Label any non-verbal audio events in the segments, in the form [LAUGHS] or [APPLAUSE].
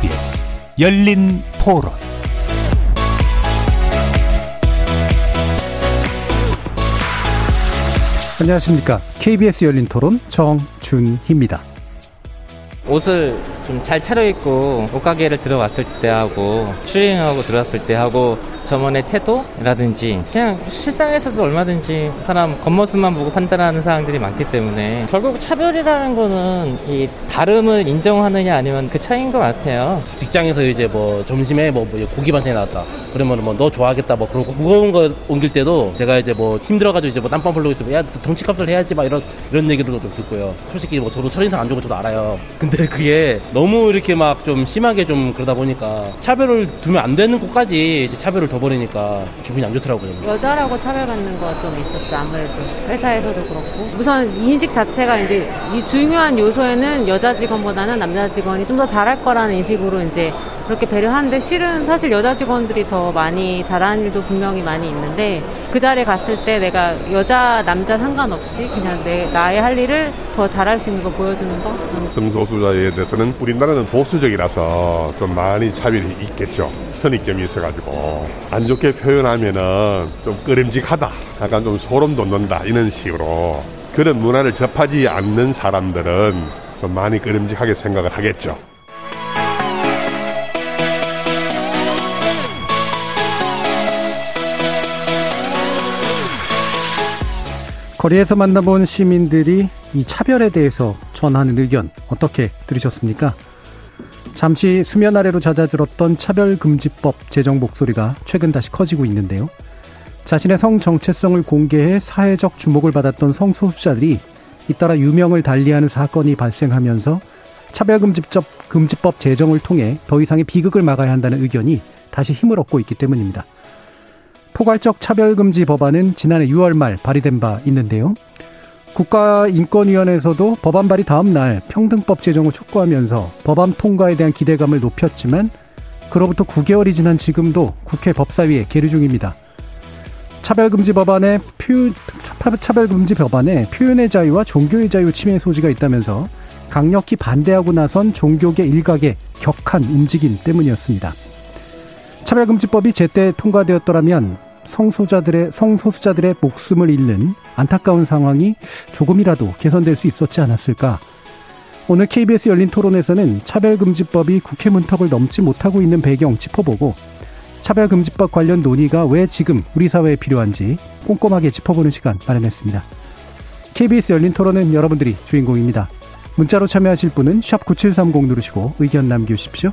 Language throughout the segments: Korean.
KBS 열린 토론 안녕하십니까. KBS 열린 토론 정준희입니다. 옷을 좀 잘 차려입고 옷가게를 들어왔을 때 하고 슈링하고 들어왔을 때 하고 저만의 태도라든지 그냥 실상에서도 얼마든지 사람 겉모습만 보고 판단하는 사람들이 많기 때문에 결국 차별이라는 거는 이 다름을 인정하느냐 아니면 그 차이인 것 같아요. 직장에서 이제 뭐 점심에 뭐 고기 반찬이 나왔다. 그러면 뭐 너 좋아하겠다 뭐 그러고 무거운 거 옮길 때도 제가 이제 뭐 힘들어가지고 이제 뭐 땀빵 흘리고 있으면 야 덩치값을 해야지 막 이런 이런 얘기도 좀 듣고요. 솔직히 뭐 저도 첫인상 안 좋은 거 저도 알아요. 근데 그게 너무 이렇게 막 좀 심하게 좀 그러다 보니까 차별을 두면 안 되는 곳까지 이제 차별을 둬버리니까 기분이 안 좋더라고요. 여자라고 차별받는 거 좀 있었죠 아무래도 회사에서도 그렇고 우선 인식 자체가 이제 이 중요한 요소에는 여자 직원보다는 남자 직원이 좀 더 잘할 거라는 인식으로 이제 그렇게 배려하는데 실은 사실 여자 직원들이 더 많이 잘하는 일도 분명히 많이 있는데 그 자리에 갔을 때 내가 여자 남자 상관없이 그냥 내 나의 할 일을 더 잘할 수 있는 거 보여주는 거 성소수자에 대해서는 우리나라는 보수적이라서 좀 많이 차별이 있겠죠. 선입견이 있어가지고 안 좋게 표현하면은 좀 끄림직하다, 약간 좀 소름 돋는다 이런 식으로 그런 문화를 접하지 않는 사람들은 좀 많이 끄림직하게 생각을 하겠죠. 거리에서 만나본 시민들이 이 차별에 대해서 전하는 의견 어떻게 들으셨습니까? 잠시 수면 아래로 잦아들었던 차별금지법 제정 목소리가 최근 다시 커지고 있는데요. 자신의 성 정체성을 공개해 사회적 주목을 받았던 성소수자들이 잇따라 유명을 달리하는 사건이 발생하면서 차별금지법 금지법 제정을 통해 더 이상의 비극을 막아야 한다는 의견이 다시 힘을 얻고 있기 때문입니다. 포괄적 차별금지 법안은 지난해 6월 말 발의된 바 있는데요. 국가인권위원회에서도 법안 발의 다음 날 평등법 제정을 촉구하면서 법안 통과에 대한 기대감을 높였지만 그로부터 9개월이 지난 지금도 국회 법사위에 계류 중입니다. 차별금지 법안에 표, 차별금지 법안에 표현의 자유와 종교의 자유 침해 소지가 있다면서 강력히 반대하고 나선 종교계 일각의 격한 움직임 때문이었습니다. 차별금지법이 제때 통과되었더라면 성소자들의 성소수자들의 목숨을 잃는 안타까운 상황이 조금이라도 개선될 수 있었지 않았을까? 오늘 KBS 열린 토론에서는 차별금지법이 국회 문턱을 넘지 못하고 있는 배경 짚어보고 차별금지법 관련 논의가 왜 지금 우리 사회에 필요한지 꼼꼼하게 짚어보는 시간 마련했습니다. KBS 열린 토론은 여러분들이 주인공입니다. 문자로 참여하실 분은 9730 누르시고 의견 남겨주십시오.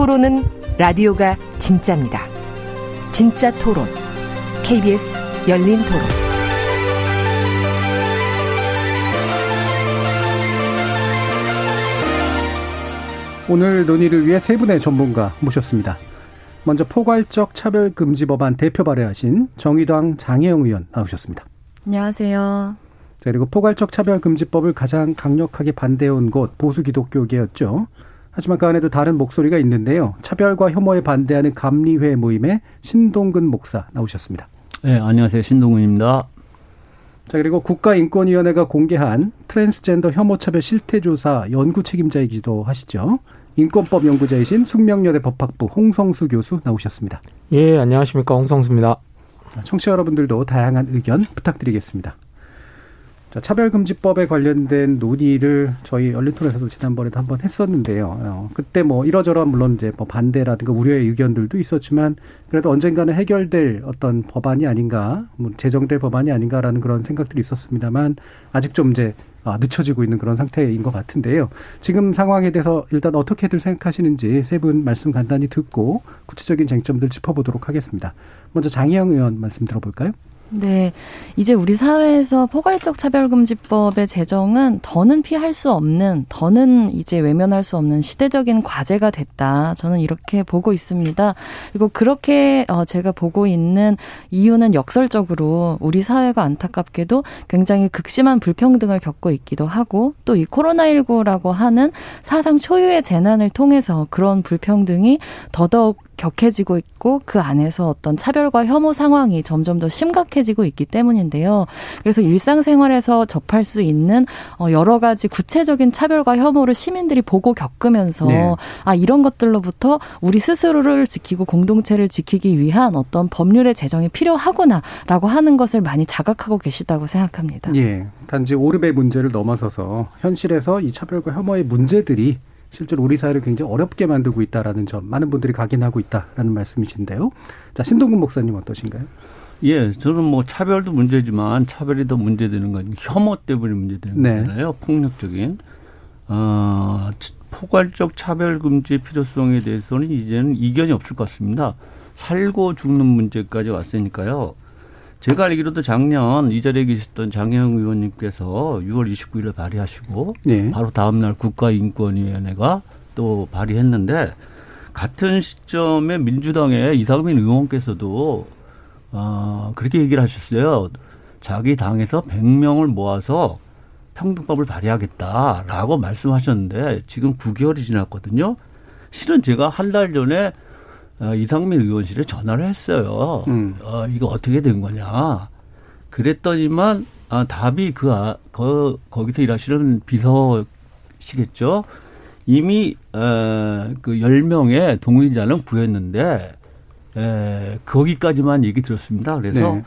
토론은 라디오가 진짜입니다. 진짜 토론. KBS 열린 토론. 오늘 논의를 위해 세 분의 전문가 모셨습니다. 먼저 포괄적 차별 금지 법안 대표 발의하신 정의당 장혜영 의원 나오셨습니다. 안녕하세요. 그리고 포괄적 차별 금지법을 가장 강력하게 반대해온 곳 보수 기독교계였죠. 하지만 그 안에도 다른 목소리가 있는데요. 차별과 혐오에 반대하는 감리회 모임의 신동근 목사 나오셨습니다. 네, 안녕하세요. 신동근입니다. 자, 그리고 국가인권위원회가 공개한 트랜스젠더 혐오차별 실태조사 연구 책임자이기도 하시죠. 인권법 연구자이신 숙명여대 법학부 홍성수 교수 나오셨습니다. 예, 안녕하십니까. 홍성수입니다. 청취자 여러분들도 다양한 의견 부탁드리겠습니다. 자, 차별금지법에 관련된 논의를 저희 열린토론에서도 지난번에도 한번 했었는데요. 어, 그때 뭐 이러저러 물론 이제 뭐 반대라든가 우려의 의견들도 있었지만 그래도 언젠가는 해결될 어떤 법안이 아닌가, 뭐 제정될 법안이 아닌가라는 그런 생각들이 있었습니다만 아직 좀 이제 아, 늦춰지고 있는 그런 상태인 것 같은데요. 지금 상황에 대해서 일단 어떻게들 생각하시는지 세 분 말씀 간단히 듣고 구체적인 쟁점들 짚어보도록 하겠습니다. 먼저 장희영 의원 말씀 들어볼까요? 네. 이제 우리 사회에서 포괄적 차별금지법의 제정은 더는 피할 수 없는, 더는 이제 외면할 수 없는 시대적인 과제가 됐다. 저는 이렇게 보고 있습니다. 그리고 그렇게 어, 제가 보고 있는 이유는 역설적으로 우리 사회가 안타깝게도 굉장히 극심한 불평등을 겪고 있기도 하고 또 이 코로나19라고 하는 사상 초유의 재난을 통해서 그런 불평등이 더더욱 격해지고 있고 그 안에서 어떤 차별과 혐오 상황이 점점 더 심각해지고 있기 때문인데요. 그래서 일상생활에서 접할 수 있는 어, 여러 가지 구체적인 차별과 혐오를 시민들이 보고 겪으면서 네. 아 이런 것들로부터 우리 스스로를 지키고 공동체를 지키기 위한 어떤 법률의 제정이 필요하구나라고 하는 것을 많이 자각하고 계시다고 생각합니다. 예. 단지 오르베 문제를 넘어서서 현실에서 이 차별과 혐오의 문제들이 실제로 우리 사회를 굉장히 어렵게 만들고 있다라는 점 많은 분들이 각인하고 있다라는 말씀이신데요. 자 신동근 목사님 어떠신가요? 예, 저는 뭐 차별도 문제지만 차별이 더 문제되는 건 혐오 때문에 문제되는 네. 거잖아요. 폭력적인 어, 포괄적 차별 금지 필요성에 대해서는 이제는 이견이 없을 것 같습니다. 살고 죽는 문제까지 왔으니까요. 제가 알기로도 작년 이 자리에 계셨던 장혜영 의원님께서 6월 29일에 발의하시고 네. 바로 다음 날 국가인권위원회가 또 발의했는데 같은 시점에 민주당의 이상민 의원께서도 어, 그렇게 얘기를 하셨어요. 자기 당에서 100명을 모아서 평등법을 발의하겠다라고 말씀하셨는데 지금 9개월이 지났거든요. 실은 제가 한 달 전에 어, 이상민 의원실에 전화를 했어요. 음. 어, 이거 어떻게 된 거냐. 그랬더니만 아, 답이 그, 아, 거, 거기서 일하시는 비서시겠죠. 이미 어, 그 10명의 동의자는 구했는데 에, 거기까지만 얘기 들었습니다. 그래서 네.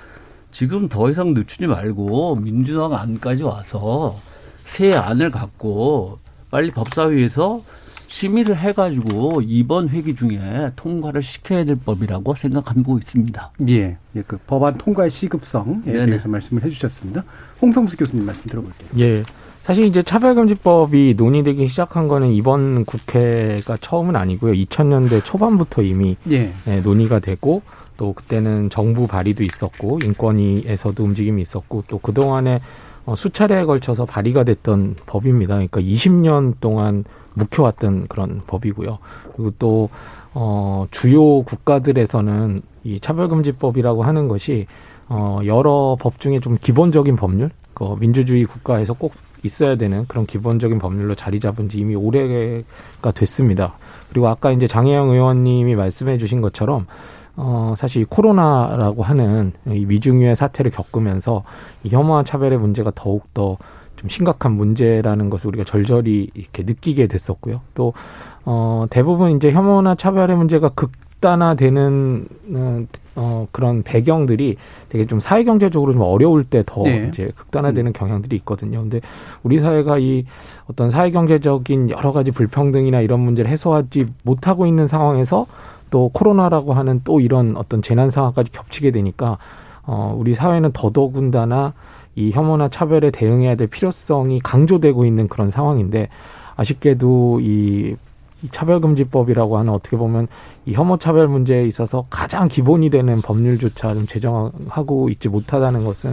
지금 더 이상 늦추지 말고 민주당 안까지 와서 새 안을 갖고 빨리 법사위에서 심의를 해가지고 이번 회기 중에 통과를 시켜야 될 법이라고 생각하고 있습니다. 예, 예, 그 법안 통과의 시급성에 네네. 대해서 말씀을 해주셨습니다. 홍성수 교수님 말씀 들어볼게요. 예. 사실 이제 차별금지법이 논의되기 시작한 거는 이번 국회가 처음은 아니고요. 2000년대 초반부터 이미 예. 네, 논의가 되고 또 그때는 정부 발의도 있었고 인권위에서도 움직임이 있었고 또 그동안에 어, 수차례에 걸쳐서 발의가 됐던 법입니다. 그러니까 20년 동안 묵혀왔던 그런 법이고요. 그리고 또, 어, 주요 국가들에서는 이 차별금지법이라고 하는 것이, 어, 여러 법 중에 좀 기본적인 법률, 그 민주주의 국가에서 꼭 있어야 되는 그런 기본적인 법률로 자리 잡은 지 이미 오래가 됐습니다. 그리고 아까 이제 장혜영 의원님이 말씀해 주신 것처럼 어, 사실 이 코로나라고 하는 이 미중유의 사태를 겪으면서 이 혐오와 차별의 문제가 더욱더 좀 심각한 문제라는 것을 우리가 절절히 이렇게 느끼게 됐었고요. 또, 어, 대부분 이제 혐오나 차별의 문제가 극단화되는, 어, 그런 배경들이 되게 좀 사회 경제적으로 좀 어려울 때더 네. 이제 극단화되는 음. 경향들이 있거든요. 근데 우리 사회가 이 어떤 사회 경제적인 여러 가지 불평등이나 이런 문제를 해소하지 못하고 있는 상황에서 또 코로나라고 하는 또 이런 어떤 재난 상황까지 겹치게 되니까 어, 우리 사회는 더더군다나 이 혐오나 차별에 대응해야 될 필요성이 강조되고 있는 그런 상황인데 아쉽게도 이, 이 차별금지법이라고 하는 어떻게 보면 이 혐오 차별 문제에 있어서 가장 기본이 되는 법률조차 좀 제정하고 있지 못하다는 것은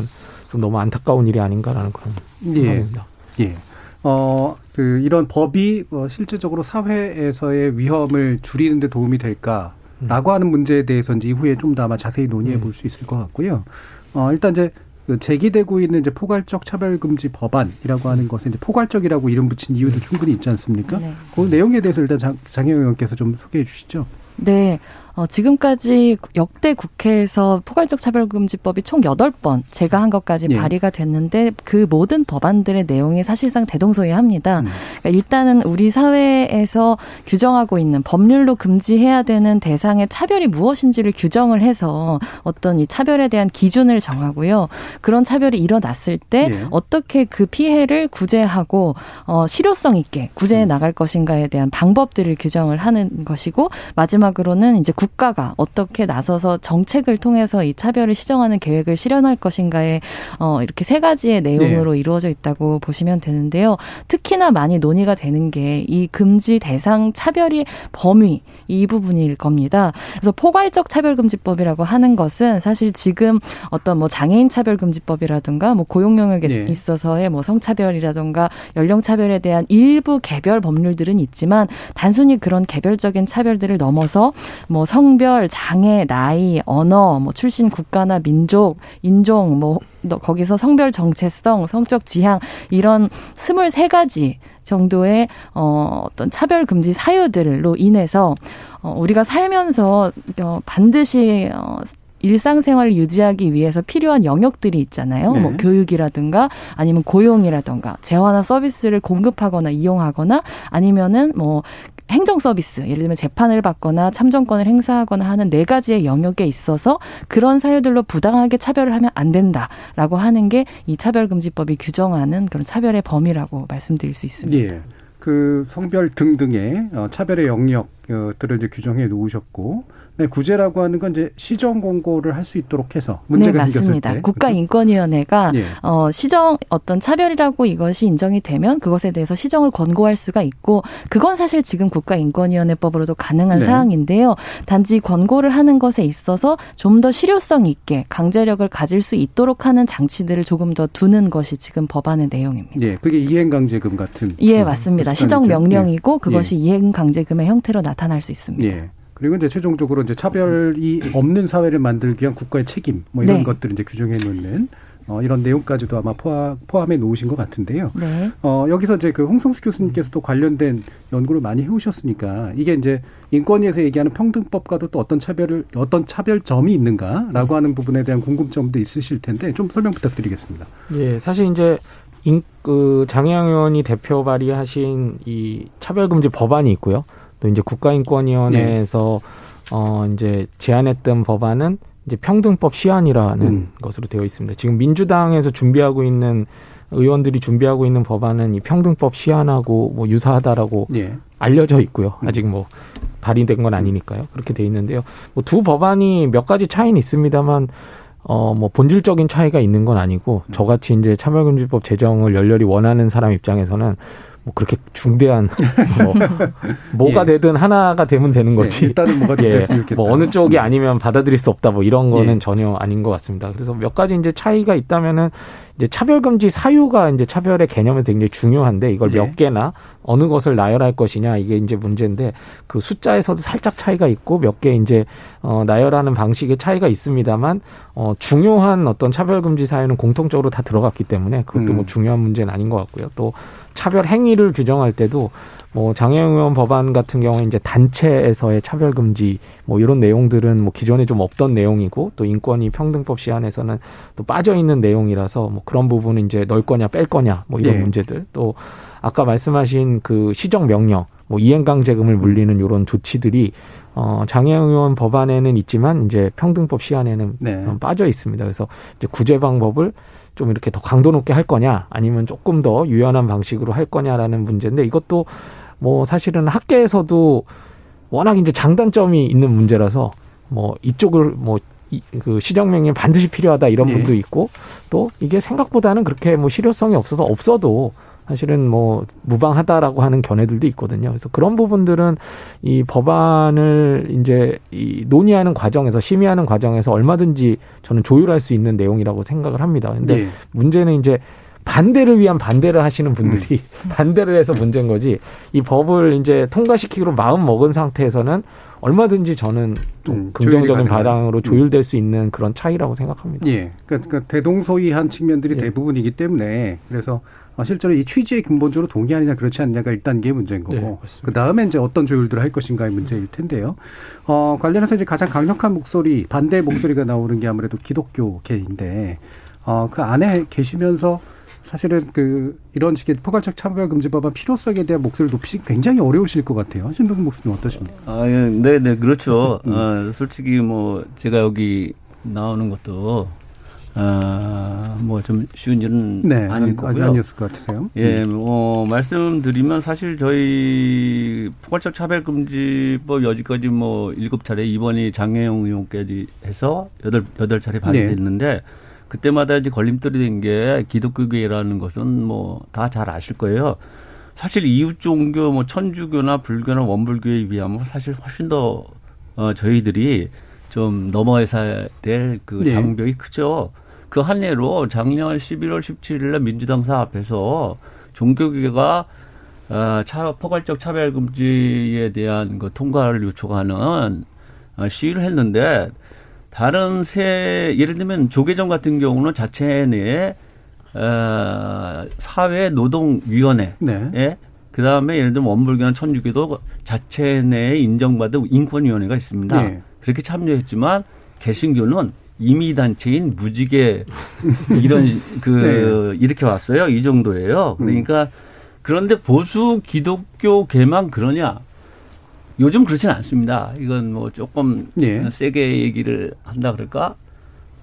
좀 너무 안타까운 일이 아닌가라는 그런 예. 생각입니다. 예. 어, 그 이런 법이 어, 실질적으로 사회에서의 위험을 줄이는 데 도움이 될까 라고 음. 하는 문제에 대해서 이제 이후에 좀 더 아마 자세히 논의해 음. 볼수 있을 것 같고요. 어, 일단 이제 그 제기되고 있는 이제 포괄적 차별금지 법안이라고 하는 것은 이제 포괄적이라고 이름 붙인 이유도 네. 충분히 있지 않습니까? 네. 그 내용에 대해서 일단 장, 장혜영 의원께서 좀 소개해 주시죠. 네. 어, 지금까지 역대 국회에서 포괄적 차별금지법이 총 여덟 번 제가 한 것까지 예. 발의가 됐는데 그 모든 법안들의 내용이 사실상 대동소이합니다. 음. 그러니까 일단은 우리 사회에서 규정하고 있는 법률로 금지해야 되는 대상의 차별이 무엇인지를 규정을 해서 어떤 이 차별에 대한 기준을 정하고요. 그런 차별이 일어났을 때 예. 어떻게 그 피해를 구제하고 어, 실효성 있게 구제해 음. 나갈 것인가에 대한 방법들을 규정을 하는 것이고 마지막으로는 이제 국 국가가 어떻게 나서서 정책을 통해서 이 차별을 시정하는 계획을 실현할 것인가에 어 이렇게 세 가지의 내용으로 네. 이루어져 있다고 보시면 되는데요. 특히나 많이 논의가 되는 게 이 금지 대상 차별이 범위 이 부분일 겁니다. 그래서 포괄적 차별금지법이라고 하는 것은 사실 지금 어떤 뭐 장애인 차별금지법이라든가 뭐 고용 영역에 네. 있어서의 뭐 성차별이라든가 연령 차별에 대한 일부 개별 법률들은 있지만 단순히 그런 개별적인 차별들을 넘어서 뭐 성별, 장애, 나이, 언어, 뭐 출신 국가나 민족, 인종, 뭐 거기서 성별 정체성, 성적 지향 이런 스물세 가지 정도의 어 어떤 차별 금지 사유들로 인해서 어 우리가 살면서 어 반드시 어 일상생활을 유지하기 위해서 필요한 영역들이 있잖아요. 네. 뭐 교육이라든가 아니면 고용이라든가 재화나 서비스를 공급하거나 이용하거나 아니면은 뭐 행정 서비스, 예를 들면 재판을 받거나 참정권을 행사하거나 하는 네 가지의 영역에 있어서 그런 사유들로 부당하게 차별을 하면 안 된다라고 하는 게 이 차별금지법이 규정하는 그런 차별의 범위라고 말씀드릴 수 있습니다. 예. 그 성별 등등의 어, 차별의 영역들을 이제 규정해 놓으셨고 네, 구제라고 하는 건 이제 시정 공고를 할 수 있도록 해서 문제가 네, 맞습니다. 때. 국가인권위원회가 예. 어, 시정 어떤 차별이라고 이것이 인정이 되면 그것에 대해서 시정을 권고할 수가 있고 그건 사실 지금 국가인권위원회법으로도 가능한 네. 사항인데요. 단지 권고를 하는 것에 있어서 좀 더 실효성 있게 강제력을 가질 수 있도록 하는 장치들을 조금 더 두는 것이 지금 법안의 내용입니다. 예, 그게 이행강제금 같은. 예, 맞습니다. 시정 명령이고 예. 그것이 예. 이행강제금의 형태로 나타날 수 있습니다. 예. 그리고 이제 최종적으로 이제 차별이 없는 사회를 만들기 위한 국가의 책임 뭐 이런 네. 것들을 이제 규정해 놓는 어, 이런 내용까지도 아마 포함, 포함해 놓으신 것 같은데요. 네. 어, 여기서 이제 그 홍성수 교수님께서도 관련된 연구를 많이 해오셨으니까 이게 이제 인권위에서 얘기하는 평등법과도 또 어떤 차별을 어떤 차별점이 있는가라고 네. 하는 부분에 대한 궁금점도 있으실 텐데 좀 설명 부탁드리겠습니다. 예, 사실 이제 인, 그 장혜영 의원이 대표 발의하신 이 차별금지 법안이 있고요. 또 이제 국가인권위원회에서 네. 어 이제 제안했던 법안은 이제 평등법 시안이라는 음. 것으로 되어 있습니다. 지금 민주당에서 준비하고 있는 의원들이 준비하고 있는 법안은 이 평등법 시안하고 뭐 유사하다라고 예. 알려져 있고요. 음. 아직 뭐 발의된 건 아니니까요. 그렇게 돼 있는데요. 뭐 두 법안이 몇 가지 차이는 있습니다만 어 뭐 본질적인 차이가 있는 건 아니고 음. 저같이 이제 차별금지법 제정을 열렬히 원하는 사람 입장에서는 뭐 그렇게 중대한 뭐 [LAUGHS] 뭐가 예. 되든 하나가 되면 되는 거지. 예, 일단은 뭐가 예, 뭐 어느 쪽이 아니면 받아들일 수 없다 뭐 이런 거는 예. 전혀 아닌 것 같습니다. 그래서 몇 가지 이제 차이가 있다면은 이제 차별금지 사유가 이제 차별의 개념에서 굉장히 중요한데 이걸 몇 예. 개나 어느 것을 나열할 것이냐 이게 이제 문제인데 그 숫자에서도 살짝 차이가 있고 몇 개 이제 어 나열하는 방식의 차이가 있습니다만 어 중요한 어떤 차별금지 사유는 공통적으로 다 들어갔기 때문에 그것도 뭐 음. 뭐 중요한 문제는 아닌 것 같고요. 또 차별 행위를 규정할 때도 뭐 장애인 의원 법안 같은 경우에 이제 단체에서의 차별 금지 뭐 이런 내용들은 뭐 기존에 좀 없던 내용이고 또 인권위 평등법 시안에서는 또 빠져 있는 내용이라서 뭐 그런 부분은 이제 넣을 거냐 뺄 거냐 뭐 이런 네. 문제들 또 아까 말씀하신 그 시정 명령 뭐 이행강제금을 물리는 이런 조치들이 어 장애인 의원 법안에는 있지만 이제 평등법 시안에는 네. 빠져 있습니다. 그래서 이제 구제 방법을 좀 이렇게 더 강도 높게 할 거냐 아니면 조금 더 유연한 방식으로 할 거냐라는 문제인데 이것도 뭐 사실은 학계에서도 워낙 이제 장단점이 있는 문제라서 뭐 이쪽을 뭐 그 시정명령 반드시 필요하다 이런 네. 분도 있고 또 이게 생각보다는 그렇게 뭐 실효성이 없어서 없어도 사실은 뭐 무방하다라고 하는 견해들도 있거든요. 그래서 그런 부분들은 이 법안을 이제 이 논의하는 과정에서 심의하는 과정에서 얼마든지 저는 조율할 수 있는 내용이라고 생각을 합니다. 근데 네. 문제는 이제 반대를 위한 반대를 하시는 분들이 음. [LAUGHS] 반대를 해서 문제인 거지 이 법을 이제 통과시키기로 마음 먹은 상태에서는 얼마든지 저는 좀 음, 긍정적인 바람으로 음. 조율될 수 있는 그런 차이라고 생각합니다. 예. 그러니까, 그러니까 대동소이한 측면들이 예. 대부분이기 때문에 그래서 어, 실제로 이 취지에 근본적으로 동의하느냐 그렇지 않느냐가 일단 이게 문제인 거고 네, 그 다음에 이제 어떤 조율들을 할 것인가의 문제일 텐데요. 어, 관련해서 이제 가장 강력한 목소리 반대 목소리가 나오는 게 아무래도 기독교계인데 어, 그 안에 계시면서 사실은 그 이런 식의 포괄적 차별금지법안 필요성에 대한 목소리를 높이기 굉장히 어려우실 것 같아요. 신동국 목사님 어떠십니까? 아, 예, 네, 네, 그렇죠. 음. 아, 솔직히 뭐 제가 여기 나오는 것도 아, 뭐 좀 쉬운 일은 네, 아닐 거고요. 아니었을 것 같으세요. 예, 뭐 말씀드리면 사실 저희 포괄적 차별금지법 여지까지 뭐 일곱 차례 이번이 장혜영 의원까지 해서 여덟 여덟 차례 발의됐는데 네. 그때마다 이제 걸림돌이 된 게 기독교계라는 것은 뭐 다 잘 아실 거예요. 사실 이웃 종교 뭐 천주교나 불교나 원불교에 비하면 사실 훨씬 더 어, 저희들이 좀 넘어야 될그 장벽이 네. 크죠. 그 한 예로 작년 11월 17일 날 민주당 사앞에서 종교계가 어, 차, 포괄적 차별 금지에 대한 그 통과를 요청하는 어, 시위를 했는데 다른 세 예를 들면 조계종 같은 경우는 자체 내에 어, 사회 노동위원회 네. 예? 그 다음에 예를 들면 원불교나 천주교도 자체 내에 인정받은 인권위원회가 있습니다. 네. 그렇게 참여했지만 개신교는 이미 단체인 무지개 [LAUGHS] 이런 그 네. 이렇게 왔어요. 이 정도예요. 그러니까 음. 그런데 보수 기독교계만 그러냐? 요즘 그렇지는 않습니다. 이건 뭐 조금 네. 세게 얘기를 한다 그럴까?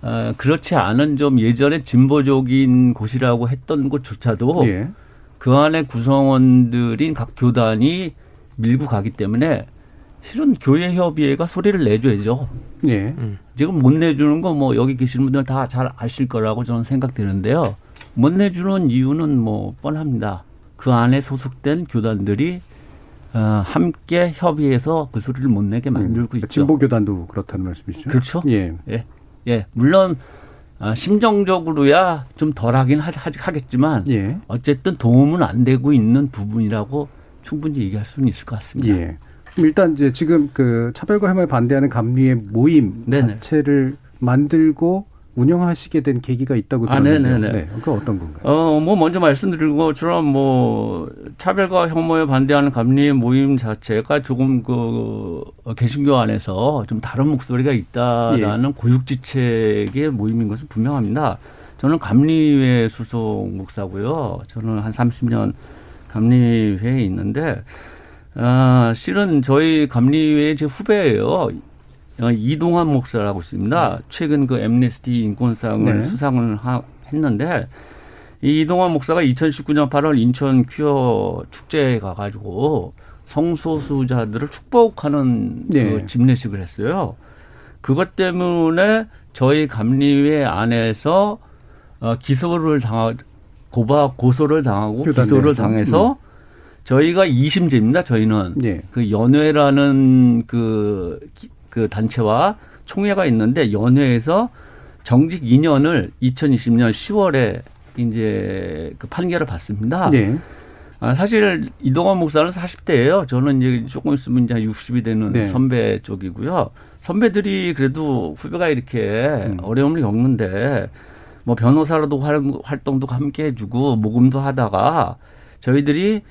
어, 그렇지 않은 좀 예전에 진보적인 곳이라고 했던 곳조차도 네. 그 안에 구성원들인 각 교단이 밀고 가기 때문에 실은 교회 협의회가 소리를 내줘야죠. 예. 음. 지금 못 내주는 거 뭐 여기 계시는 분들 다 잘 아실 거라고 저는 생각되는데요. 못 내주는 이유는 뭐 뻔합니다. 그 안에 소속된 교단들이 어, 함께 협의해서 그 소리를 못 내게 만들고 음. 있죠. 진보 교단도 그렇다는 말씀이시죠? 그렇죠. 예. 예. 예. 물론 아, 심정적으로야 좀 덜하긴 하, 겠지만 예. 어쨌든 도움은 안 되고 있는 부분이라고 충분히 얘기할 수는 있을 것 같습니다. 예. 일단 이제 지금 그 차별과 혐오에 반대하는 감리의 모임 네네. 자체를 만들고 운영하시게 된 계기가 있다고 아, 들었는데요. 아, 네네네. 네, 그 어떤 건가요? 어, 뭐 먼저 말씀드린 것처럼 뭐 차별과 혐오에 반대하는 감리 모임 자체가 조금 그 개신교 안에서 좀 다른 목소리가 있다라는 예. 고육지책의 모임인 것은 분명합니다. 저는 감리회 소속 목사고요. 저는 한 30년 감리회에 있는데 아, 실은 저희 감리회 제 후배예요. 어, 이동환 목사라고 있습니다. 최근 그 엠네스티 인권상을 네. 수상을 하, 했는데 이 이동환 목사가 2019년 8월 인천 퀴어 축제에 가가지고 성소수자들을 축복하는 네. 그 집례식을 했어요. 그것 때문에 저희 감리회 안에서 어, 기소를 당하 고바 고소를 당하고 기소를 당해서 음. 저희가 2심제입니다. 저희는 네. 그 연회라는 그, 그 단체와 총회가 있는데 연회에서 정직 2년을 2020년 10월에 이제 그 판결을 받습니다. 네. 아, 사실 이동환 목사는 40대예요. 저는 이제 조금 있으면 이제 60이 되는 네. 선배 쪽이고요. 선배들이 그래도 후배가 이렇게 음. 어려움을 겪는데 뭐 변호사로도 활동도 함께 해주고 모금도 하다가 저희들이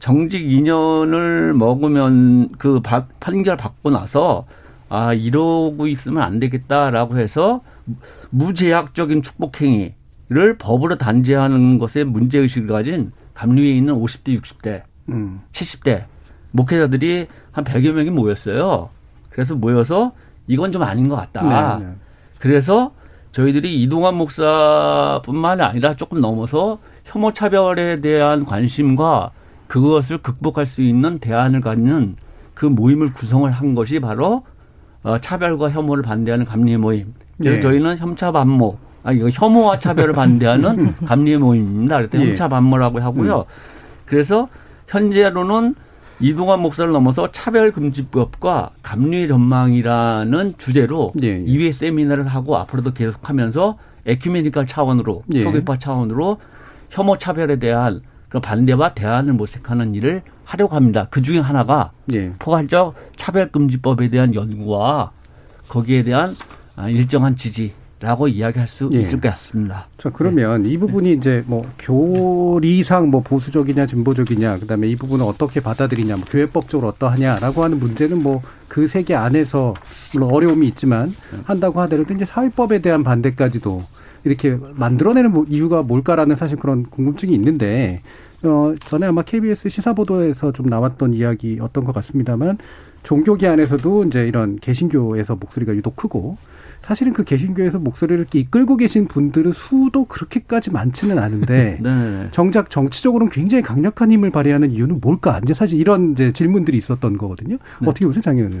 정직 2년을 먹으면 그 판결 받고 나서 아 이러고 있으면 안 되겠다라고 해서 무제약적인 축복행위를 법으로 단죄하는 것에 문제 의식을 가진 감리에 있는 50대, 60대, 음. 70대 목회자들이 한 100여 명이 모였어요. 그래서 모여서 이건 좀 아닌 것 같다. 네, 네. 그래서 저희들이 이동환 목사뿐만 아니라 조금 넘어서 혐오 차별에 대한 관심과 그것을 극복할 수 있는 대안을 갖는 그 모임을 구성을 한 것이 바로 어, 차별과 혐오를 반대하는 감리 모임. 그래서 네. 저희는 혐차 반모, 아 이거 혐오와 차별을 반대하는 [LAUGHS] 감리 모임입니다. 그래서 예. 혐차 반모라고 하고요. 음. 그래서 현재로는 이동환 목사를 넘어서 차별금지법과 감리 전망이라는 주제로 예. 2회 세미나를 하고 앞으로도 계속하면서 에큐메니컬 차원으로 예. 초계파 차원으로 혐오 차별에 대한 그 반대와 대안을 모색하는 일을 하려고 합니다. 그 중에 하나가 예. 포괄적 차별금지법에 대한 연구와 거기에 대한 아, 일정한 지지 라고 이야기할 수 예. 있을 것 같습니다. 자 그러면 네. 이 부분이 이제 뭐 교리상 뭐 보수적이냐 진보적이냐 그다음에 이 부분을 어떻게 받아들이냐 뭐 교회법적으로 어떠하냐라고 하는 문제는 뭐 그 세계 안에서 물론 어려움이 있지만 한다고 하더라도 이제 사회법에 대한 반대까지도 이렇게 만들어내는 뭐 이유가 뭘까라는 사실 그런 궁금증이 있는데 어 전에 아마 KBS 시사 보도에서 좀 나왔던 이야기였던 것 같습니다만 종교계 안에서도 이제 이런 개신교에서 목소리가 유독 크고 사실은 그 개신교에서 목소리를 이끌고 계신 분들은 수도 그렇게까지 많지는 않은데 [LAUGHS] 네. 정작 정치적으로는 굉장히 강력한 힘을 발휘하는 이유는 뭘까? 이제 사실 이런 이제 질문들이 있었던 거거든요. 네. 어떻게 보세요, 장 의원님?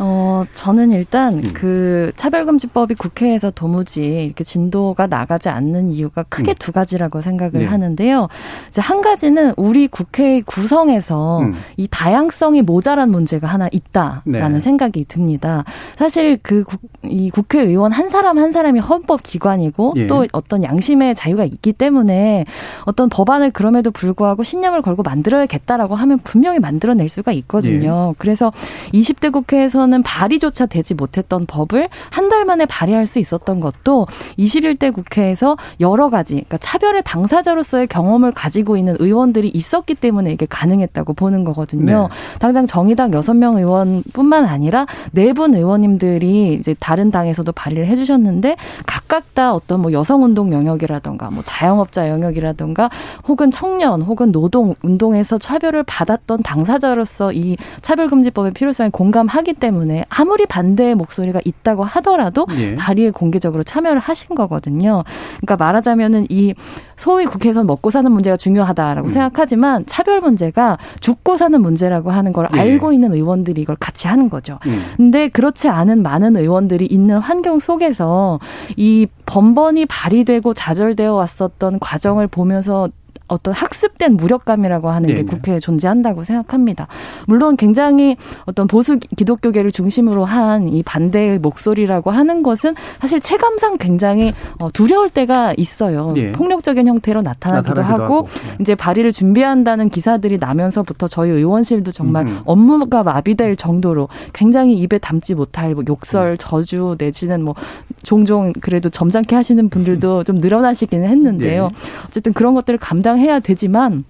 어, 저는 일단 음. 그 차별금지법이 국회에서 도무지 이렇게 진도가 나가지 않는 이유가 크게 음. 두 가지라고 생각을 네. 하는데요. 이제 한 가지는 우리 국회 구성에서 음. 이 다양성이 모자란 문제가 하나 있다라는 네. 생각이 듭니다. 사실 그 국, 이 국회의원 한 사람 한 사람이 헌법 기관이고 예. 또 어떤 양심의 자유가 있기 때문에 어떤 법안을 그럼에도 불구하고 신념을 걸고 만들어야겠다라고 하면 분명히 만들어낼 수가 있거든요. 예. 그래서 20대 국회에서 국회에서는 발의조차 되지 못했던 법을 한 달 만에 발의할 수 있었던 것도 21대 국회에서 여러 가지 그러니까 차별의 당사자로서의 경험을 가지고 있는 의원들이 있었기 때문에 이게 가능했다고 보는 거거든요. 네. 당장 정의당 6명 의원뿐만 아니라 네 분 의원님들이 이제 다른 당에서도 발의를 해 주셨는데 각각 다 어떤 뭐 여성 운동 영역이라던가 뭐 자영업자 영역이라던가 혹은 청년 혹은 노동 운동에서 차별을 받았던 당사자로서 이 차별금지법의 필요성에 공감하기 때문에 때문에 아무리 반대의 목소리가 있다고 하더라도 예. 발의에 공개적으로 참여를 하신 거거든요. 그러니까 말하자면은 이 소위 국회에서 먹고 사는 문제가 중요하다라고 음. 생각하지만 차별 문제가 죽고 사는 문제라고 하는 걸 예. 알고 있는 의원들이 이걸 같이 하는 거죠. 음. 근데 그렇지 않은 많은 의원들이 있는 환경 속에서 이 번번이 발의되고 좌절되어 왔었던 과정을 보면서 어떤 학습된 무력감이라고 하는 네네. 게 국회에 존재한다고 생각합니다. 물론 굉장히 어떤 보수 기독교계를 중심으로 한 이 반대의 목소리라고 하는 것은 사실 체감상 굉장히 어, 두려울 때가 있어요. 네. 폭력적인 형태로 나타나기도, 나타나기도 하고, 하고. 네. 이제 발의를 준비한다는 기사들이 나면서부터 저희 의원실도 정말 음. 업무가 마비될 정도로 굉장히 입에 담지 못할 뭐 욕설, 음. 저주 내지는 뭐 종종 그래도 점잖게 하시는 분들도 [LAUGHS] 좀 늘어나시기는 했는데요. 네. 어쨌든 그런 것들을 감당 감당해야 되지만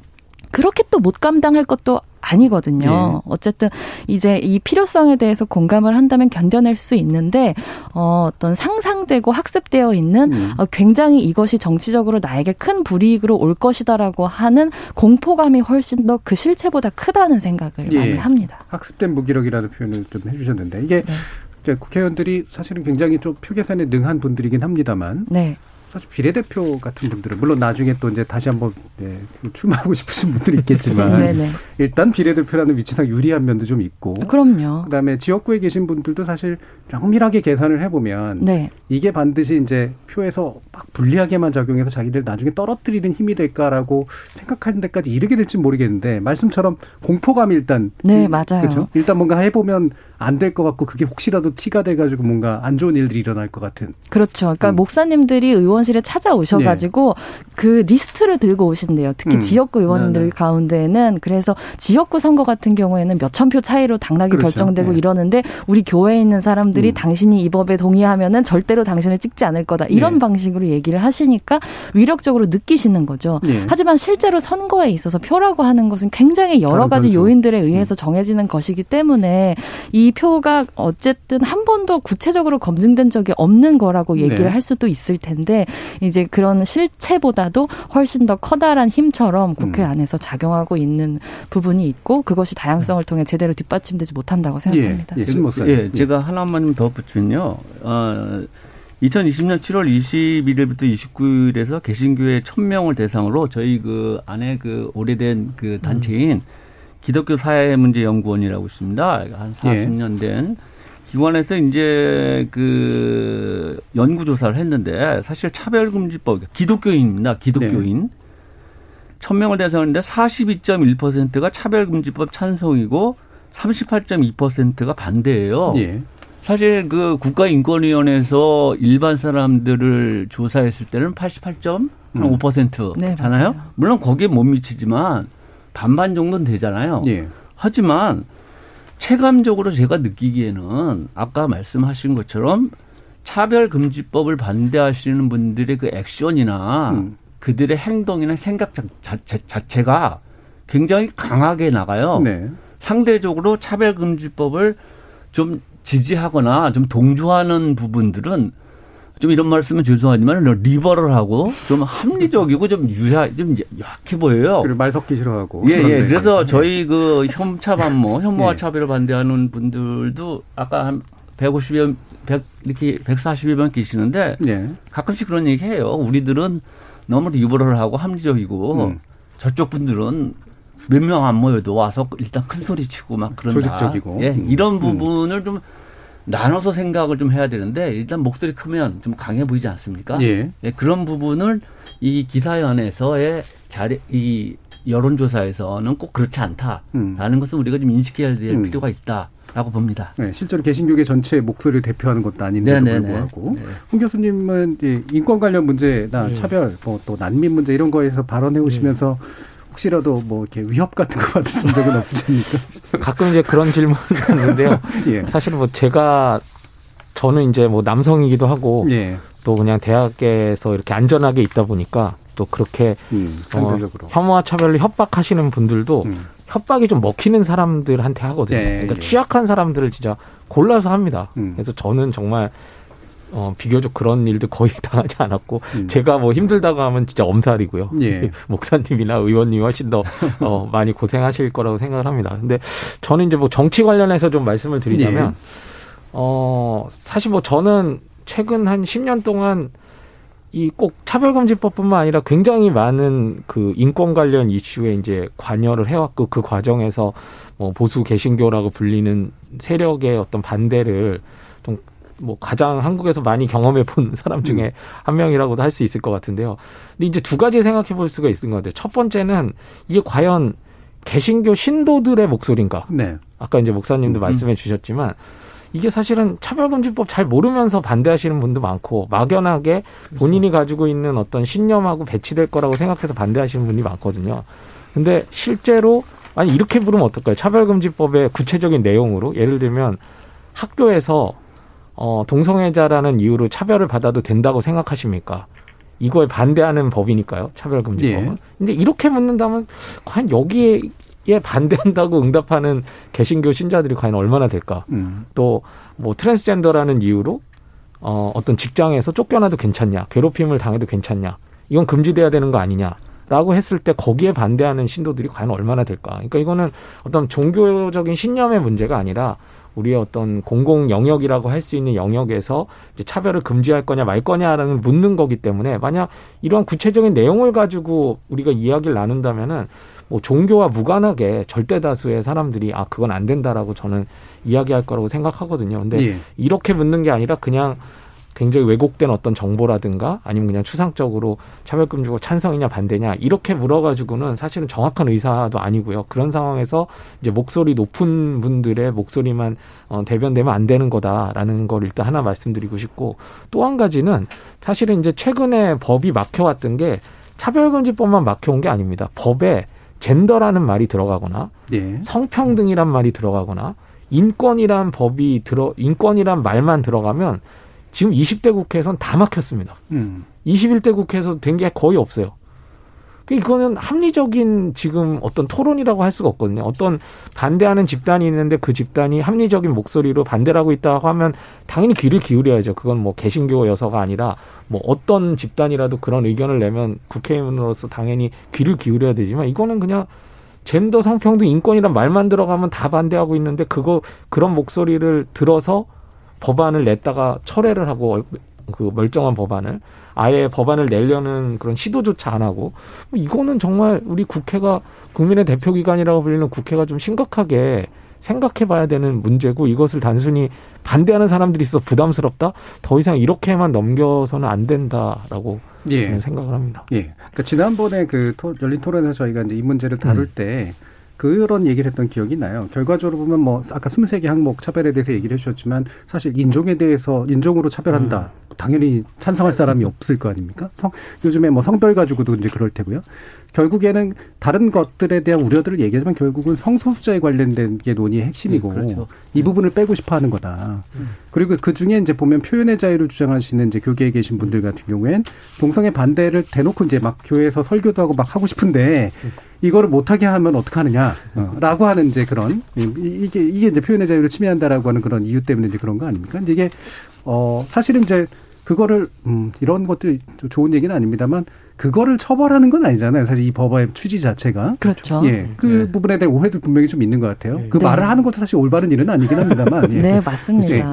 그렇게 또 못 감당할 것도 아니거든요. 네. 어쨌든 이제 이 필요성에 대해서 공감을 한다면 견뎌낼 수 있는데 어, 어떤 상상되고 학습되어 있는 음. 어, 굉장히 이것이 정치적으로 나에게 큰 불이익으로 올 것이다라고 하는 공포감이 훨씬 더 그 실체보다 크다는 생각을 예. 많이 합니다. 학습된 무기력이라는 표현을 좀 해주셨는데 이게 네. 국회의원들이 사실은 굉장히 좀 표계산에 능한 분들이긴 합니다만 네. 사실 비례대표 같은 분들은 물론 나중에 또 이제 다시 한번 네, 출마하고 [LAUGHS] 싶으신 분들이 있겠지만 일단 비례대표라는 위치상 유리한 면도 좀 있고 그럼요. 그다음에 지역구에 계신 분들도 사실 정밀하게 계산을 해보면 네. 이게 반드시 이제 표에서 막 불리하게만 작용해서 자기를 나중에 떨어뜨리는 힘이 될까라고 생각하는 데까지 이르게 될지 모르겠는데 말씀처럼 공포감이 일단 네 맞아요. 그렇죠. 일단 뭔가 해보면 안 될 것 같고 그게 혹시라도 티가 돼가지고 뭔가 안 좋은 일들이 일어날 것 같은. 그렇죠. 그러니까 음. 목사님들이 의원실에 찾아오셔가지고 네. 그 리스트를 들고 오신대요. 특히 음. 지역구 의원님들 네네. 가운데는 그래서 지역구 선거 같은 경우에는 몇천 표 차이로 당락이 그렇죠. 결정되고 네. 이러는데 우리 교회에 있는 사람들이 음. 당신이 이 법에 동의하면은 절대로 당신을 찍지 않을 거다 이런 네. 방식으로 얘기를 하시니까 위력적으로 느끼시는 거죠. 네. 하지만 실제로 선거에 있어서 표라고 하는 것은 굉장히 여러 가지 변수. 요인들에 의해서 음. 정해지는 것이기 때문에 이 표가 어쨌든 한 번도 구체적으로 검증된 적이 없는 거라고 얘기를 네. 할 수도 있을 텐데 이제 그런 실체보다도 훨씬 더 커다란 힘처럼 국회 음. 안에서 작용하고 있는 부분이 있고 그것이 다양성을 통해 제대로 뒷받침되지 못한다고 생각합니다. 예, 예, 예 제가 하나만 더 붙이면요. 어, 2020년 7월 21일부터 29일에서 개신교회 1000명을 대상으로 저희 그 안에 그 오래된 그 단체인 음. 기독교 사회문제연구원이라고 있습니다. 한 40년 된 기관에서 이제 그 연구 조사를 했는데 사실 차별금지법 기독교인입니다. 기독교인. 네. 1000명을 대상으로 했는데 42.1%가 차별금지법 찬성이고 38.2%가 반대예요. 예. 사실 그 국가인권위원회에서 일반 사람들을 조사했을 때는 88.5%잖아요. 네, 물론 거기에 못 미치지만 반반 정도는 되잖아요. 예. 하지만 체감적으로 제가 느끼기에는 아까 말씀하신 것처럼 차별금지법을 반대하시는 분들의 그 액션이나 음. 그들의 행동이나 생각 자체, 자체가 굉장히 강하게 나가요. 네. 상대적으로 차별금지법을 좀 지지하거나 좀 동조하는 부분들은 좀 이런 말씀은 죄송하지만 리버럴하고 좀 합리적이고 좀 유야 좀 약해 보여요. 그리고 말 섞기 싫어하고. 예, 예. 그래서 저희 그 혐차 반모, 혐오와 [LAUGHS] 예. 차별을 반대하는 분들도 아까 한 150여 100, 이렇게 141명 계시는데 예. 가끔씩 그런 얘기 해요. 우리들은 너무 리버럴하고 합리적이고 음. 저쪽 분들은 몇 명 안 모여도 와서 일단 큰 소리 치고 막 그런다. 조직적이고. 예, 이런 음. 부분을 음. 좀 나눠서 생각을 좀 해야 되는데 일단 목소리 크면 좀 강해 보이지 않습니까? 예. 예 그런 부분을 이 기사연에서의 자리 이 여론조사에서는 꼭 그렇지 않다라는 음. 것은 우리가 좀 인식해야 될 음. 필요가 있다. 라고 봅니다. 네, 실제로 개신교계 전체 목소리를 대표하는 것도 아닌데도 네네네. 불구하고 네. 홍 교수님은 인권 관련 문제나 네. 차별, 뭐 또 난민 문제 이런 거에서 발언해 오시면서 네. 혹시라도 뭐 이렇게 위협 같은 거 받으신 적은 없으십니까? [LAUGHS] 가끔 이제 그런 질문을 [LAUGHS] 받는데요. 예. 사실 뭐 제가 저는 이제 뭐 남성이기도 하고 예. 또 그냥 대학에서 이렇게 안전하게 있다 보니까 또 그렇게 음, 어, 혐오와 차별을 협박하시는 분들도 음. 협박이 좀 먹히는 사람들한테 하거든요. 예, 그러니까 예. 취약한 사람들을 진짜 골라서 합니다. 음. 그래서 저는 정말 어, 비교적 그런 일도 거의 [LAUGHS] 당하지 않았고, 음. 제가 뭐 힘들다고 하면 진짜 엄살이고요. 예. [LAUGHS] 목사님이나 의원님 훨씬 더, [LAUGHS] 어, 많이 고생하실 거라고 생각을 합니다. 근데 저는 이제 뭐 정치 관련해서 좀 말씀을 드리자면, 예. 어, 사실 뭐 저는 최근 한 10년 동안 이 꼭 차별금지법뿐만 아니라 굉장히 많은 그 인권 관련 이슈에 이제 관여를 해왔고 그 과정에서 뭐 보수 개신교라고 불리는 세력의 어떤 반대를 좀 뭐 가장 한국에서 많이 경험해 본 [LAUGHS] 사람 중에 음. 한 명이라고도 할 수 있을 것 같은데요. 근데 이제 두 가지 생각해 볼 수가 있는 것 같아요. 첫 번째는 이게 과연 개신교 신도들의 목소리인가? 네. 아까 이제 목사님도 음. 말씀해 주셨지만 이게 사실은 차별금지법 잘 모르면서 반대하시는 분도 많고 막연하게 본인이 가지고 있는 어떤 신념하고 배치될 거라고 생각해서 반대하시는 분이 많거든요. 근데 실제로 아니 이렇게 부르면 어떨까요? 차별금지법의 구체적인 내용으로 예를 들면 학교에서 어 동성애자라는 이유로 차별을 받아도 된다고 생각하십니까? 이거에 반대하는 법이니까요. 차별금지법은. 예. 근데 이렇게 묻는다면 과연 여기에 예 반대한다고 [LAUGHS] 응답하는 개신교 신자들이 과연 얼마나 될까? 음. 또뭐 트랜스젠더라는 이유로 어 어떤 직장에서 쫓겨나도 괜찮냐? 괴롭힘을 당해도 괜찮냐? 이건 금지돼야 되는 거 아니냐? 라고 했을 때 거기에 반대하는 신도들이 과연 얼마나 될까? 그러니까 이거는 어떤 종교적인 신념의 문제가 아니라 우리의 어떤 공공 영역이라고 할 수 있는 영역에서 이제 차별을 금지할 거냐 말 거냐라는 묻는 거기 때문에 만약 이러한 구체적인 내용을 가지고 우리가 이야기를 나눈다면은 뭐 종교와 무관하게 절대 다수의 사람들이 아 그건 안 된다라고 저는 이야기할 거라고 생각하거든요. 근데 예. 이렇게 묻는 게 아니라 그냥 굉장히 왜곡된 어떤 정보라든가 아니면 그냥 추상적으로 차별금지고 찬성이냐 반대냐 이렇게 물어가지고는 사실은 정확한 의사도 아니고요. 그런 상황에서 이제 목소리 높은 분들의 목소리만 어, 대변되면 안 되는 거다라는 걸 일단 하나 말씀드리고 싶고 또 한 가지는 사실은 이제 최근에 법이 막혀왔던 게 차별금지법만 막혀온 게 아닙니다. 법에 젠더라는 말이 들어가거나 예. 성평등이란 말이 들어가거나 인권이란 법이 들어 인권이란 말만 들어가면 지금 20대 국회에선 다 막혔습니다. 음. 21대 국회에서 된 게 거의 없어요. 그 이거는 합리적인 지금 어떤 토론이라고 할 수가 없거든요. 어떤 반대하는 집단이 있는데 그 집단이 합리적인 목소리로 반대를 하고 있다고 하면 당연히 귀를 기울여야죠. 그건 뭐 개신교 여서가 아니라 뭐 어떤 집단이라도 그런 의견을 내면 국회의원으로서 당연히 귀를 기울여야 되지만 이거는 그냥 젠더 성평등 인권이란 말만 들어가면 다 반대하고 있는데 그거 그런 목소리를 들어서 법안을 냈다가 철회를 하고 그 멀쩡한 법안을 아예 법안을 내려는 그런 시도조차 안 하고 뭐 이거는 정말 우리 국회가 국민의 대표 기관이라고 불리는 국회가 좀 심각하게 생각해 봐야 되는 문제고 이것을 단순히 반대하는 사람들이 있어 부담스럽다? 더 이상 이렇게만 넘겨서는 안 된다라고 예. 생각을 합니다. 예. 그러니까 지난번에 그 토, 열린 토론에서 저희가 이제 이 문제를 다룰 음. 때 그런 얘기를 했던 기억이 나요. 결과적으로 보면 뭐 아까 23개 항목 차별에 대해서 얘기를 해주셨지만 사실 인종에 대해서 인종으로 차별한다. 음. 당연히 찬성할 사람이 없을 거 아닙니까? 성, 요즘에 뭐 성별 가지고도 이제 그럴 테고요. 결국에는 다른 것들에 대한 우려들을 얘기하지만 결국은 성소수자에 관련된 게 논의의 핵심이고 음, 그렇죠. 이 부분을 빼고 싶어 하는 거다. 음. 그리고 그 중에 이제 보면 표현의 자유를 주장하시는 이제 교계에 계신 분들 같은 경우엔 동성애 반대를 대놓고 이제 막 교회에서 설교도 하고 막 하고 싶은데 이거를 못하게 하면 어떡하느냐라고 어, 하는 이제 그런 이게 이게 이제 표현의 자유를 침해한다라고 하는 그런 이유 때문에 이제 그런 거 아닙니까? 이게 어 사실은 이제 그거를 음 이런 것도 좋은 얘기는 아닙니다만 그거를 처벌하는 건 아니잖아요. 사실 이 법의 취지 자체가. 그렇죠. 예. 그 네. 부분에 대한 오해도 분명히 좀 있는 것 같아요. 그 네. 말을 하는 것도 사실 올바른 일은 아니긴 합니다만. [LAUGHS] 예. 네, 맞습니다. 예.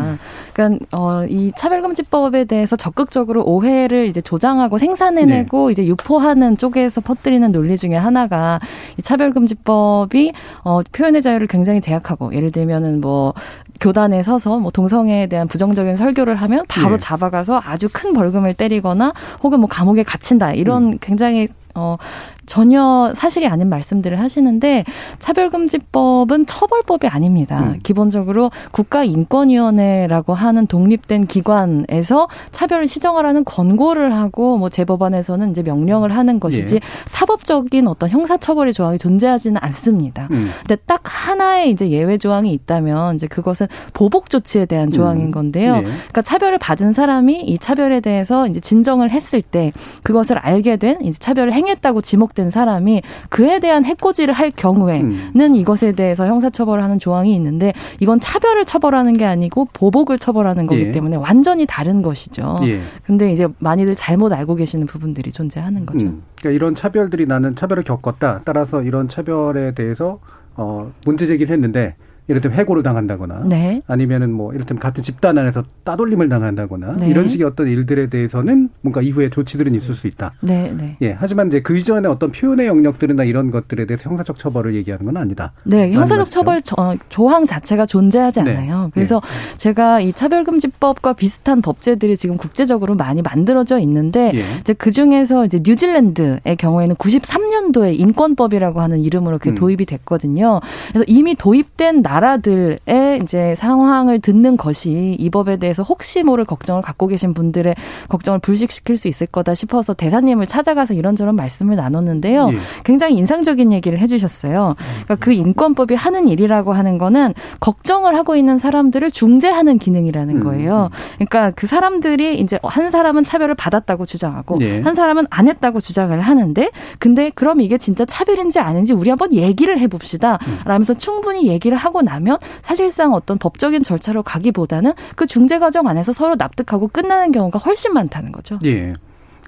그러니까 어, 이 차별금지법에 대해서 적극적으로 오해를 이제 조장하고 생산해내고 네. 이제 유포하는 쪽에서 퍼뜨리는 논리 중에 하나가 이 차별금지법이 어, 표현의 자유를 굉장히 제약하고 예를 들면은 뭐 교단에 서서 뭐 동성애에 대한 부정적인 설교를 하면 바로 네. 잡아가서 아주 큰 벌금을 때리거나 혹은 뭐 감옥에 갇힌다 이런 음. 굉장히 어 전혀 사실이 아닌 말씀들을 하시는데 차별금지법은 처벌법이 아닙니다. 음. 기본적으로 국가인권위원회라고 하는 독립된 기관에서 차별을 시정하라는 권고를 하고 뭐 재법안에서는 이제 명령을 하는 것이지 예. 사법적인 어떤 형사처벌의 조항이 존재하지는 않습니다. 음. 근데 딱 하나의 이제 예외 조항이 있다면 이제 그것은 보복 조치에 대한 조항인 음. 건데요. 예. 그러니까 차별을 받은 사람이 이 차별에 대해서 이제 진정을 했을 때 그것을 알게 된 이제 차별을 행했다고 지목 지목된 사람이 그에 대한 해코지를 할 경우에는 음. 이것에 대해서 형사처벌하는 조항이 있는데 이건 차별을 처벌하는 게 아니고 보복을 처벌하는 거기 예. 때문에 완전히 다른 것이죠. 예. 근데 이제 많이들 잘못 알고 계시는 부분들이 존재하는 거죠. 음. 그러니까 이런 차별들이 나는 차별을 겪었다. 따라서 이런 차별에 대해서 어 문제 제기를 했는데 이를테면 해고를 당한다거나 네. 아니면은 뭐 이를테면 같은 집단 안에서 따돌림을 당한다거나 네. 이런 식의 어떤 일들에 대해서는 뭔가 이후에 조치들은 있을 수 있다. 네, 네. 예. 하지만 이제 그 이전에 어떤 표현의 영역들이나 이런 것들에 대해서 형사적 처벌을 얘기하는 건 아니다. 네, 형사적 처벌 저, 조항 자체가 존재하지 네. 않아요. 네. 그래서 네. 제가 이 차별금지법과 비슷한 법제들이 지금 국제적으로 많이 만들어져 있는데 예. 이제 그 중에서 이제 뉴질랜드의 경우에는 93년도에 인권법이라고 하는 이름으로 그 음. 도입이 됐거든요. 그래서 이미 도입된 나 나라들의 이제 상황을 듣는 것이 이 법에 대해서 혹시 모를 걱정을 갖고 계신 분들의 걱정을 불식시킬 수 있을 거다 싶어서 대사님을 찾아가서 이런저런 말씀을 나눴는데요. 예. 굉장히 인상적인 얘기를 해주셨어요. 그러니까 그 인권법이 하는 일이라고 하는 거는 걱정을 하고 있는 사람들을 중재하는 기능이라는 음, 거예요. 음. 그러니까 그 사람들이 이제 한 사람은 차별을 받았다고 주장하고 예. 한 사람은 안 했다고 주장을 하는데 근데 그럼 이게 진짜 차별인지 아닌지 우리 한번 얘기를 해봅시다. 음. 라면서 충분히 얘기를 하고 나면 사실상 어떤 법적인 절차로 가기보다는 그 중재 과정 안에서 서로 납득하고 끝나는 경우가 훨씬 많다는 거죠. 예.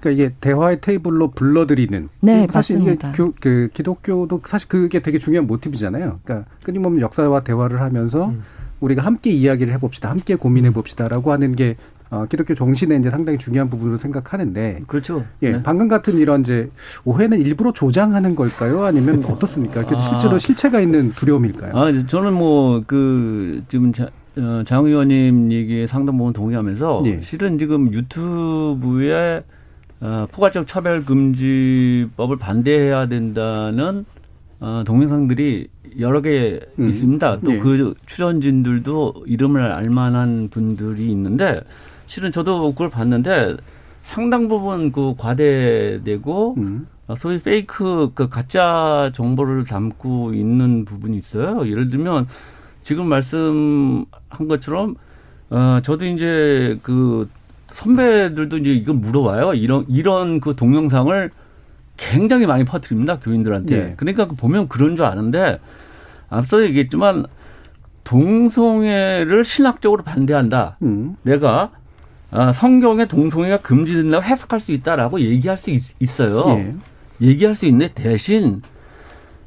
그러니까 이게 대화의 테이블로 불러들이는 네, 사실 맞습니다. 이게 교, 그 기독교도 사실 그게 되게 중요한 모티브잖아요. 그러니까 끊임없는 역사와 대화를 하면서 음. 우리가 함께 이야기를 해봅시다, 함께 고민해 봅시다라고 하는 게 어, 기독교 정신의 이제 상당히 중요한 부분으로 생각하는데. 그렇죠. 예, 네. 방금 같은 이런 이제 오해는 일부러 조장하는 걸까요? 아니면 어떻습니까? 아. 실제로 실체가 있는 두려움일까요? 아, 저는 뭐 그 지금 자, 어, 장 의원님 얘기에 상당 부분 동의하면서 예. 실은 지금 유튜브에 어, 포괄적 차별 금지법을 반대해야 된다는 어, 동영상들이 여러 개 음. 있습니다. 또그 예. 출연진들도 이름을 알만한 분들이 있는데 실은 저도 그걸 봤는데 상당 부분 그 과대되고 음. 소위 페이크 그 가짜 정보를 담고 있는 부분이 있어요. 예를 들면 지금 말씀한 것처럼 어 저도 이제 그 선배들도 이제 이걸 물어봐요. 이런 이런 그 동영상을 굉장히 많이 퍼뜨립니다 교인들한테. 네. 그러니까 그 보면 그런 줄 아는데 앞서 얘기했지만 동성애를 신학적으로 반대한다. 음. 내가 아, 성경에 동성애가 금지된다고 해석할 수 있다라고 얘기할 수 있, 어요 예. 얘기할 수 있는데 대신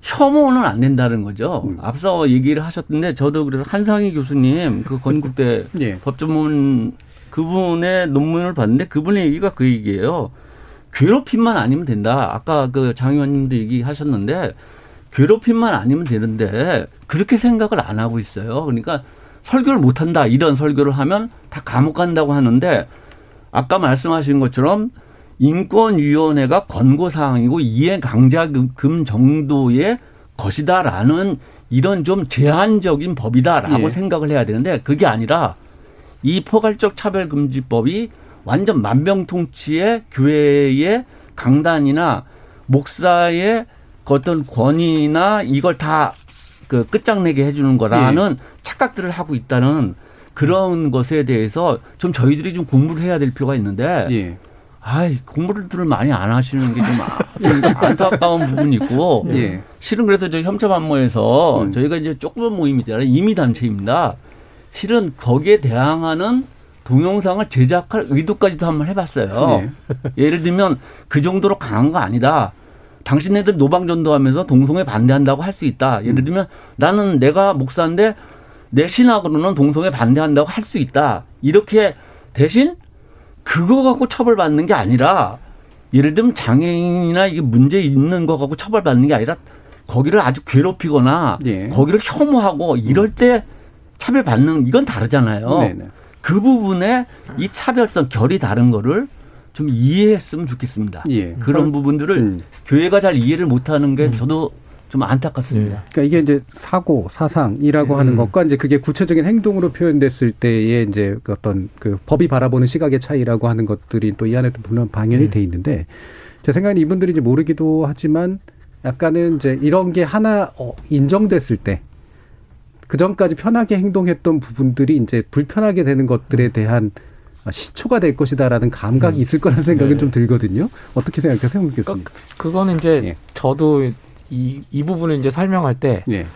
혐오는 안 된다는 거죠. 음. 앞서 얘기를 하셨는데 저도 그래서 한상희 교수님 그 건국대 [LAUGHS] 예. 법조문 그분의 논문을 봤는데 그분의 얘기가 그 얘기예요. 괴롭힘만 아니면 된다. 아까 그 장 의원님도 얘기하셨는데 괴롭힘만 아니면 되는데 그렇게 생각을 안 하고 있어요. 그러니까 설교를 못 한다. 이런 설교를 하면 다 감옥 간다고 하는데 아까 말씀하신 것처럼 인권위원회가 권고사항이고 이해 강자금 정도의 것이다라는 이런 좀 제한적인 법이다라고 예. 생각을 해야 되는데 그게 아니라 이 포괄적 차별금지법이 완전 만병통치의 교회의 강단이나 목사의 어떤 권위나 이걸 다 그 끝장내게 해주는 거라는 예. 착각들을 하고 있다는 그런 것에 대해서 좀 저희들이 좀 공부를 해야 될 필요가 있는데 예. 아이 공부를 많이 안 하시는 게 좀 [LAUGHS] 안타까운 부분이 있고 예. 실은 그래서 저희 협차반모에서 음. 저희가 이제 조그만 모임이잖아요 이미 단체입니다 실은 거기에 대항하는 동영상을 제작할 의도까지도 한번 해봤어요. 네. 예를 들면 그 정도로 강한 거 아니다. 당신네들 노방전도하면서 동성애 반대한다고 할 수 있다. 예를 음. 들면 나는 내가 목사인데 내 신학으로는 동성애 반대한다고 할 수 있다. 이렇게 대신 그거 갖고 처벌받는 게 아니라 예를 들면 장애인이나 이게 문제 있는 거 갖고 처벌받는 게 아니라 거기를 아주 괴롭히거나 예. 거기를 혐오하고 이럴 때 차별받는 이건 다르잖아요. 네네. 그 부분에 이 차별성 결이 다른 거를 좀 이해했으면 좋겠습니다. 예. 그런 부분들을 음. 교회가 잘 이해를 못하는 게 음. 저도 좀 안타깝습니다. 네. 그러니까 이게 이제 사고 사상이라고 음. 하는 것과 이제 그게 구체적인 행동으로 표현됐을 때의 이제 그 어떤 그 법이 바라보는 시각의 차이라고 하는 것들이 또 이 안에 도 물론 방연이 음. 돼 있는데 제 생각에는 이분들이 이제 모르기도 하지만 약간은 이제 이런 게 하나 어, 인정됐을 때 그 전까지 편하게 행동했던 부분들이 이제 불편하게 되는 것들에 음. 대한 시초가 될 것이다라는 감각이 음. 있을 거라는 생각은 네. 좀 들거든요. 어떻게 생각하세요, 교수님? 그, 그거는 이제 예. 저도 이, 이 부분을 이제 설명할 때, 예.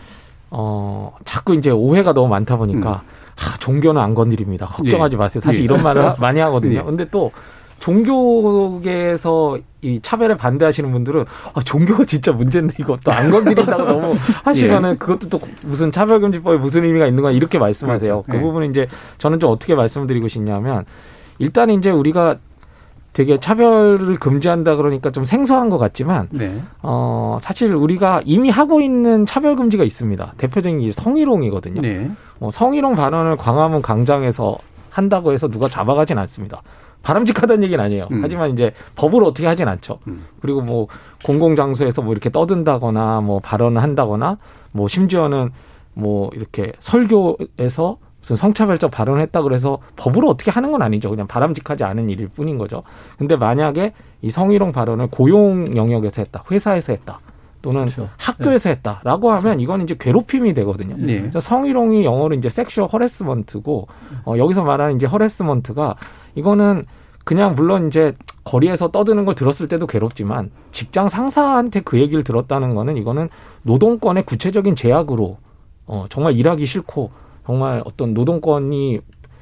어, 자꾸 이제 오해가 너무 많다 보니까, 음. 아, 종교는 안 건드립니다. 걱정하지 예. 마세요. 사실 예. 이런 말을 많이 하거든요. [LAUGHS] 예. 근데 또, 종교계에서 이 차별에 반대하시는 분들은 아, 종교가 진짜 문제인데 이거 또 안 건드린다고 너무 [LAUGHS] 하시면은 예. 그것도 또 무슨 차별금지법에 무슨 의미가 있는 거야 이렇게 말씀하세요. 그렇죠. 그 예. 부분은 이제 저는 좀 어떻게 말씀드리고 싶냐면 일단 이제 우리가 되게 차별을 금지한다 그러니까 좀 생소한 것 같지만 네. 어 사실 우리가 이미 하고 있는 차별 금지가 있습니다. 대표적인 게 성희롱이거든요. 네. 어, 성희롱 발언을 광화문 광장에서 한다고 해서 누가 잡아가진 않습니다. 바람직하다는 얘기는 아니에요. 음. 하지만 이제 법으로 어떻게 하진 않죠. 음. 그리고 뭐 공공장소에서 뭐 이렇게 떠든다거나 뭐 발언을 한다거나 뭐 심지어는 뭐 이렇게 설교에서 무슨 성차별적 발언을 했다 그래서 법으로 어떻게 하는 건 아니죠. 그냥 바람직하지 않은 일일 뿐인 거죠. 근데 만약에 이 성희롱 발언을 고용 영역에서 했다, 회사에서 했다, 또는 그렇죠. 학교에서 네. 했다라고 하면 그렇죠. 이건 이제 괴롭힘이 되거든요. 네. 성희롱이 영어로 이제 sexual harassment고 어, 여기서 말하는 이제 harassment가 이거는 그냥 물론 이제 거리에서 떠드는 걸 들었을 때도 괴롭지만 직장 상사한테 그 얘기를 들었다는 거는 이거는 노동권의 구체적인 제약으로 어, 정말 일하기 싫고 정말 어떤 노동권이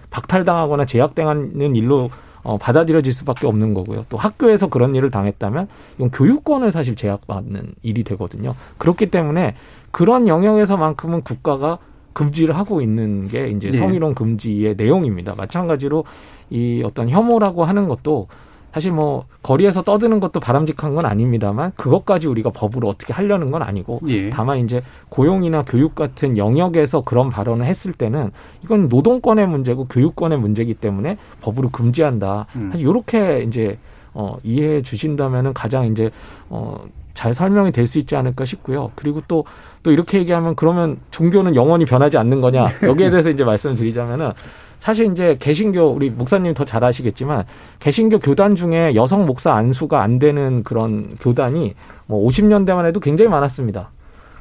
박탈당하거나 제약당하는 일로 어, 받아들여질 수밖에 없는 거고요. 또 학교에서 그런 일을 당했다면 이건 교육권을 사실 제약받는 일이 되거든요. 그렇기 때문에 그런 영역에서만큼은 국가가 금지를 하고 있는 게 이제 네. 성희롱 금지의 내용입니다. 마찬가지로 이 어떤 혐오라고 하는 것도 사실 뭐 거리에서 떠드는 것도 바람직한 건 아닙니다만 그것까지 우리가 법으로 어떻게 하려는 건 아니고 예. 다만 이제 고용이나 교육 같은 영역에서 그런 발언을 했을 때는 이건 노동권의 문제고 교육권의 문제이기 때문에 법으로 금지한다. 음. 사실 이렇게 이제 어 이해해 주신다면은 가장 이제 어 잘 설명이 될 수 있지 않을까 싶고요. 그리고 또, 또 이렇게 얘기하면 그러면 종교는 영원히 변하지 않는 거냐. [LAUGHS] 여기에 대해서 이제 말씀을 드리자면은 사실 이제 개신교 우리 목사님 더 잘 아시겠지만 개신교 교단 중에 여성 목사 안수가 안 되는 그런 교단이 뭐 50년대만 해도 굉장히 많았습니다.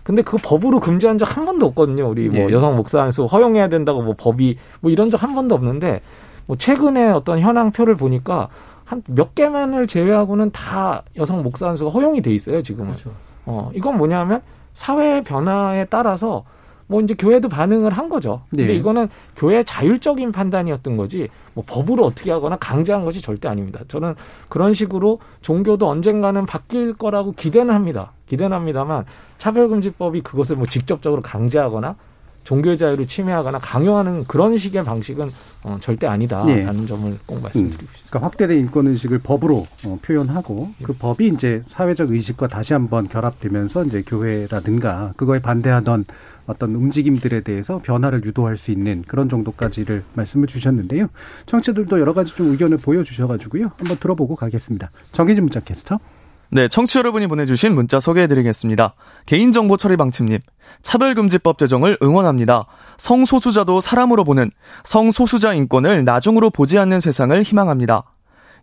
근데 그 법으로 금지한 적 한 번도 없거든요. 우리 뭐 네. 여성 목사 안수 허용해야 된다고 뭐 법이 뭐 이런 적 한 번도 없는데 뭐 최근에 어떤 현황표를 보니까 한 몇 개만을 제외하고는 다 여성 목사 안수가 허용이 돼 있어요, 지금은. 그렇죠. 어, 이건 뭐냐면 사회 변화에 따라서 뭐 이제 교회도 반응을 한 거죠. 근데 네. 이거는 교회의 자율적인 판단이었던 거지 뭐 법으로 어떻게 하거나 강제한 것이 절대 아닙니다. 저는 그런 식으로 종교도 언젠가는 바뀔 거라고 기대는 합니다. 기대는 합니다만 차별금지법이 그것을 뭐 직접적으로 강제하거나 종교 자유를 침해하거나 강요하는 그런 식의 방식은 어, 절대 아니다라는 네. 점을 꼭 말씀드리고 싶습니다. 그러니까 확대된 인권 의식을 법으로 어, 표현하고 네. 그 법이 이제 사회적 의식과 다시 한번 결합되면서 이제 교회라든가 그거에 반대하던 어떤 움직임들에 대해서 변화를 유도할 수 있는 그런 정도까지를 말씀을 주셨는데요. 청취들도 여러 가지 좀 의견을 보여주셔가지고요. 한번 들어보고 가겠습니다. 정희진 문자 캐스터. 네, 청취 여러분이 보내주신 문자 소개해드리겠습니다. 개인정보 처리 방침님, 차별금지법 제정을 응원합니다. 성소수자도 사람으로 보는 성소수자 인권을 나중으로 보지 않는 세상을 희망합니다.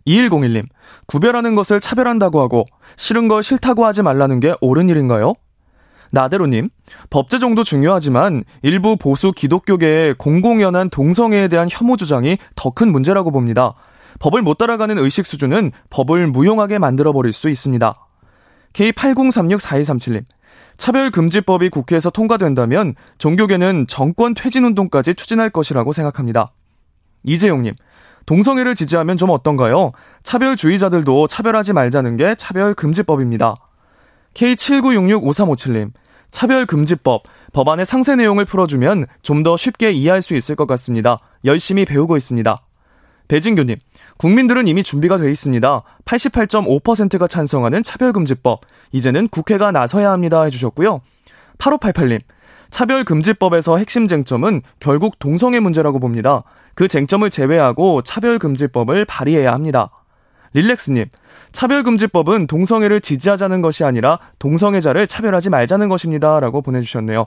2101님, 구별하는 것을 차별한다고 하고 싫은 거 싫다고 하지 말라는 게 옳은 일인가요? 나대로님, 법 제정도 중요하지만 일부 보수 기독교계의 공공연한 동성애에 대한 혐오 주장이 더 큰 문제라고 봅니다. 법을 못 따라가는 의식 수준은 법을 무용하게 만들어버릴 수 있습니다. K80364237님, 차별금지법이 국회에서 통과된다면 종교계는 정권 퇴진운동까지 추진할 것이라고 생각합니다. 이재용님, 동성애를 지지하면 좀 어떤가요? 차별주의자들도 차별하지 말자는 게 차별금지법입니다. K79665357님, 차별금지법, 법안의 상세 내용을 풀어주면 좀 더 쉽게 이해할 수 있을 것 같습니다. 열심히 배우고 있습니다. 배진교님, 국민들은 이미 준비가 돼 있습니다. 88.5%가 찬성하는 차별금지법. 이제는 국회가 나서야 합니다. 해주셨고요. 8588님, 차별금지법에서 핵심 쟁점은 결국 동성애 문제라고 봅니다. 그 쟁점을 제외하고 차별금지법을 발의해야 합니다. 릴렉스님, 차별금지법은 동성애를 지지하자는 것이 아니라 동성애자를 차별하지 말자는 것입니다. 라고 보내주셨네요.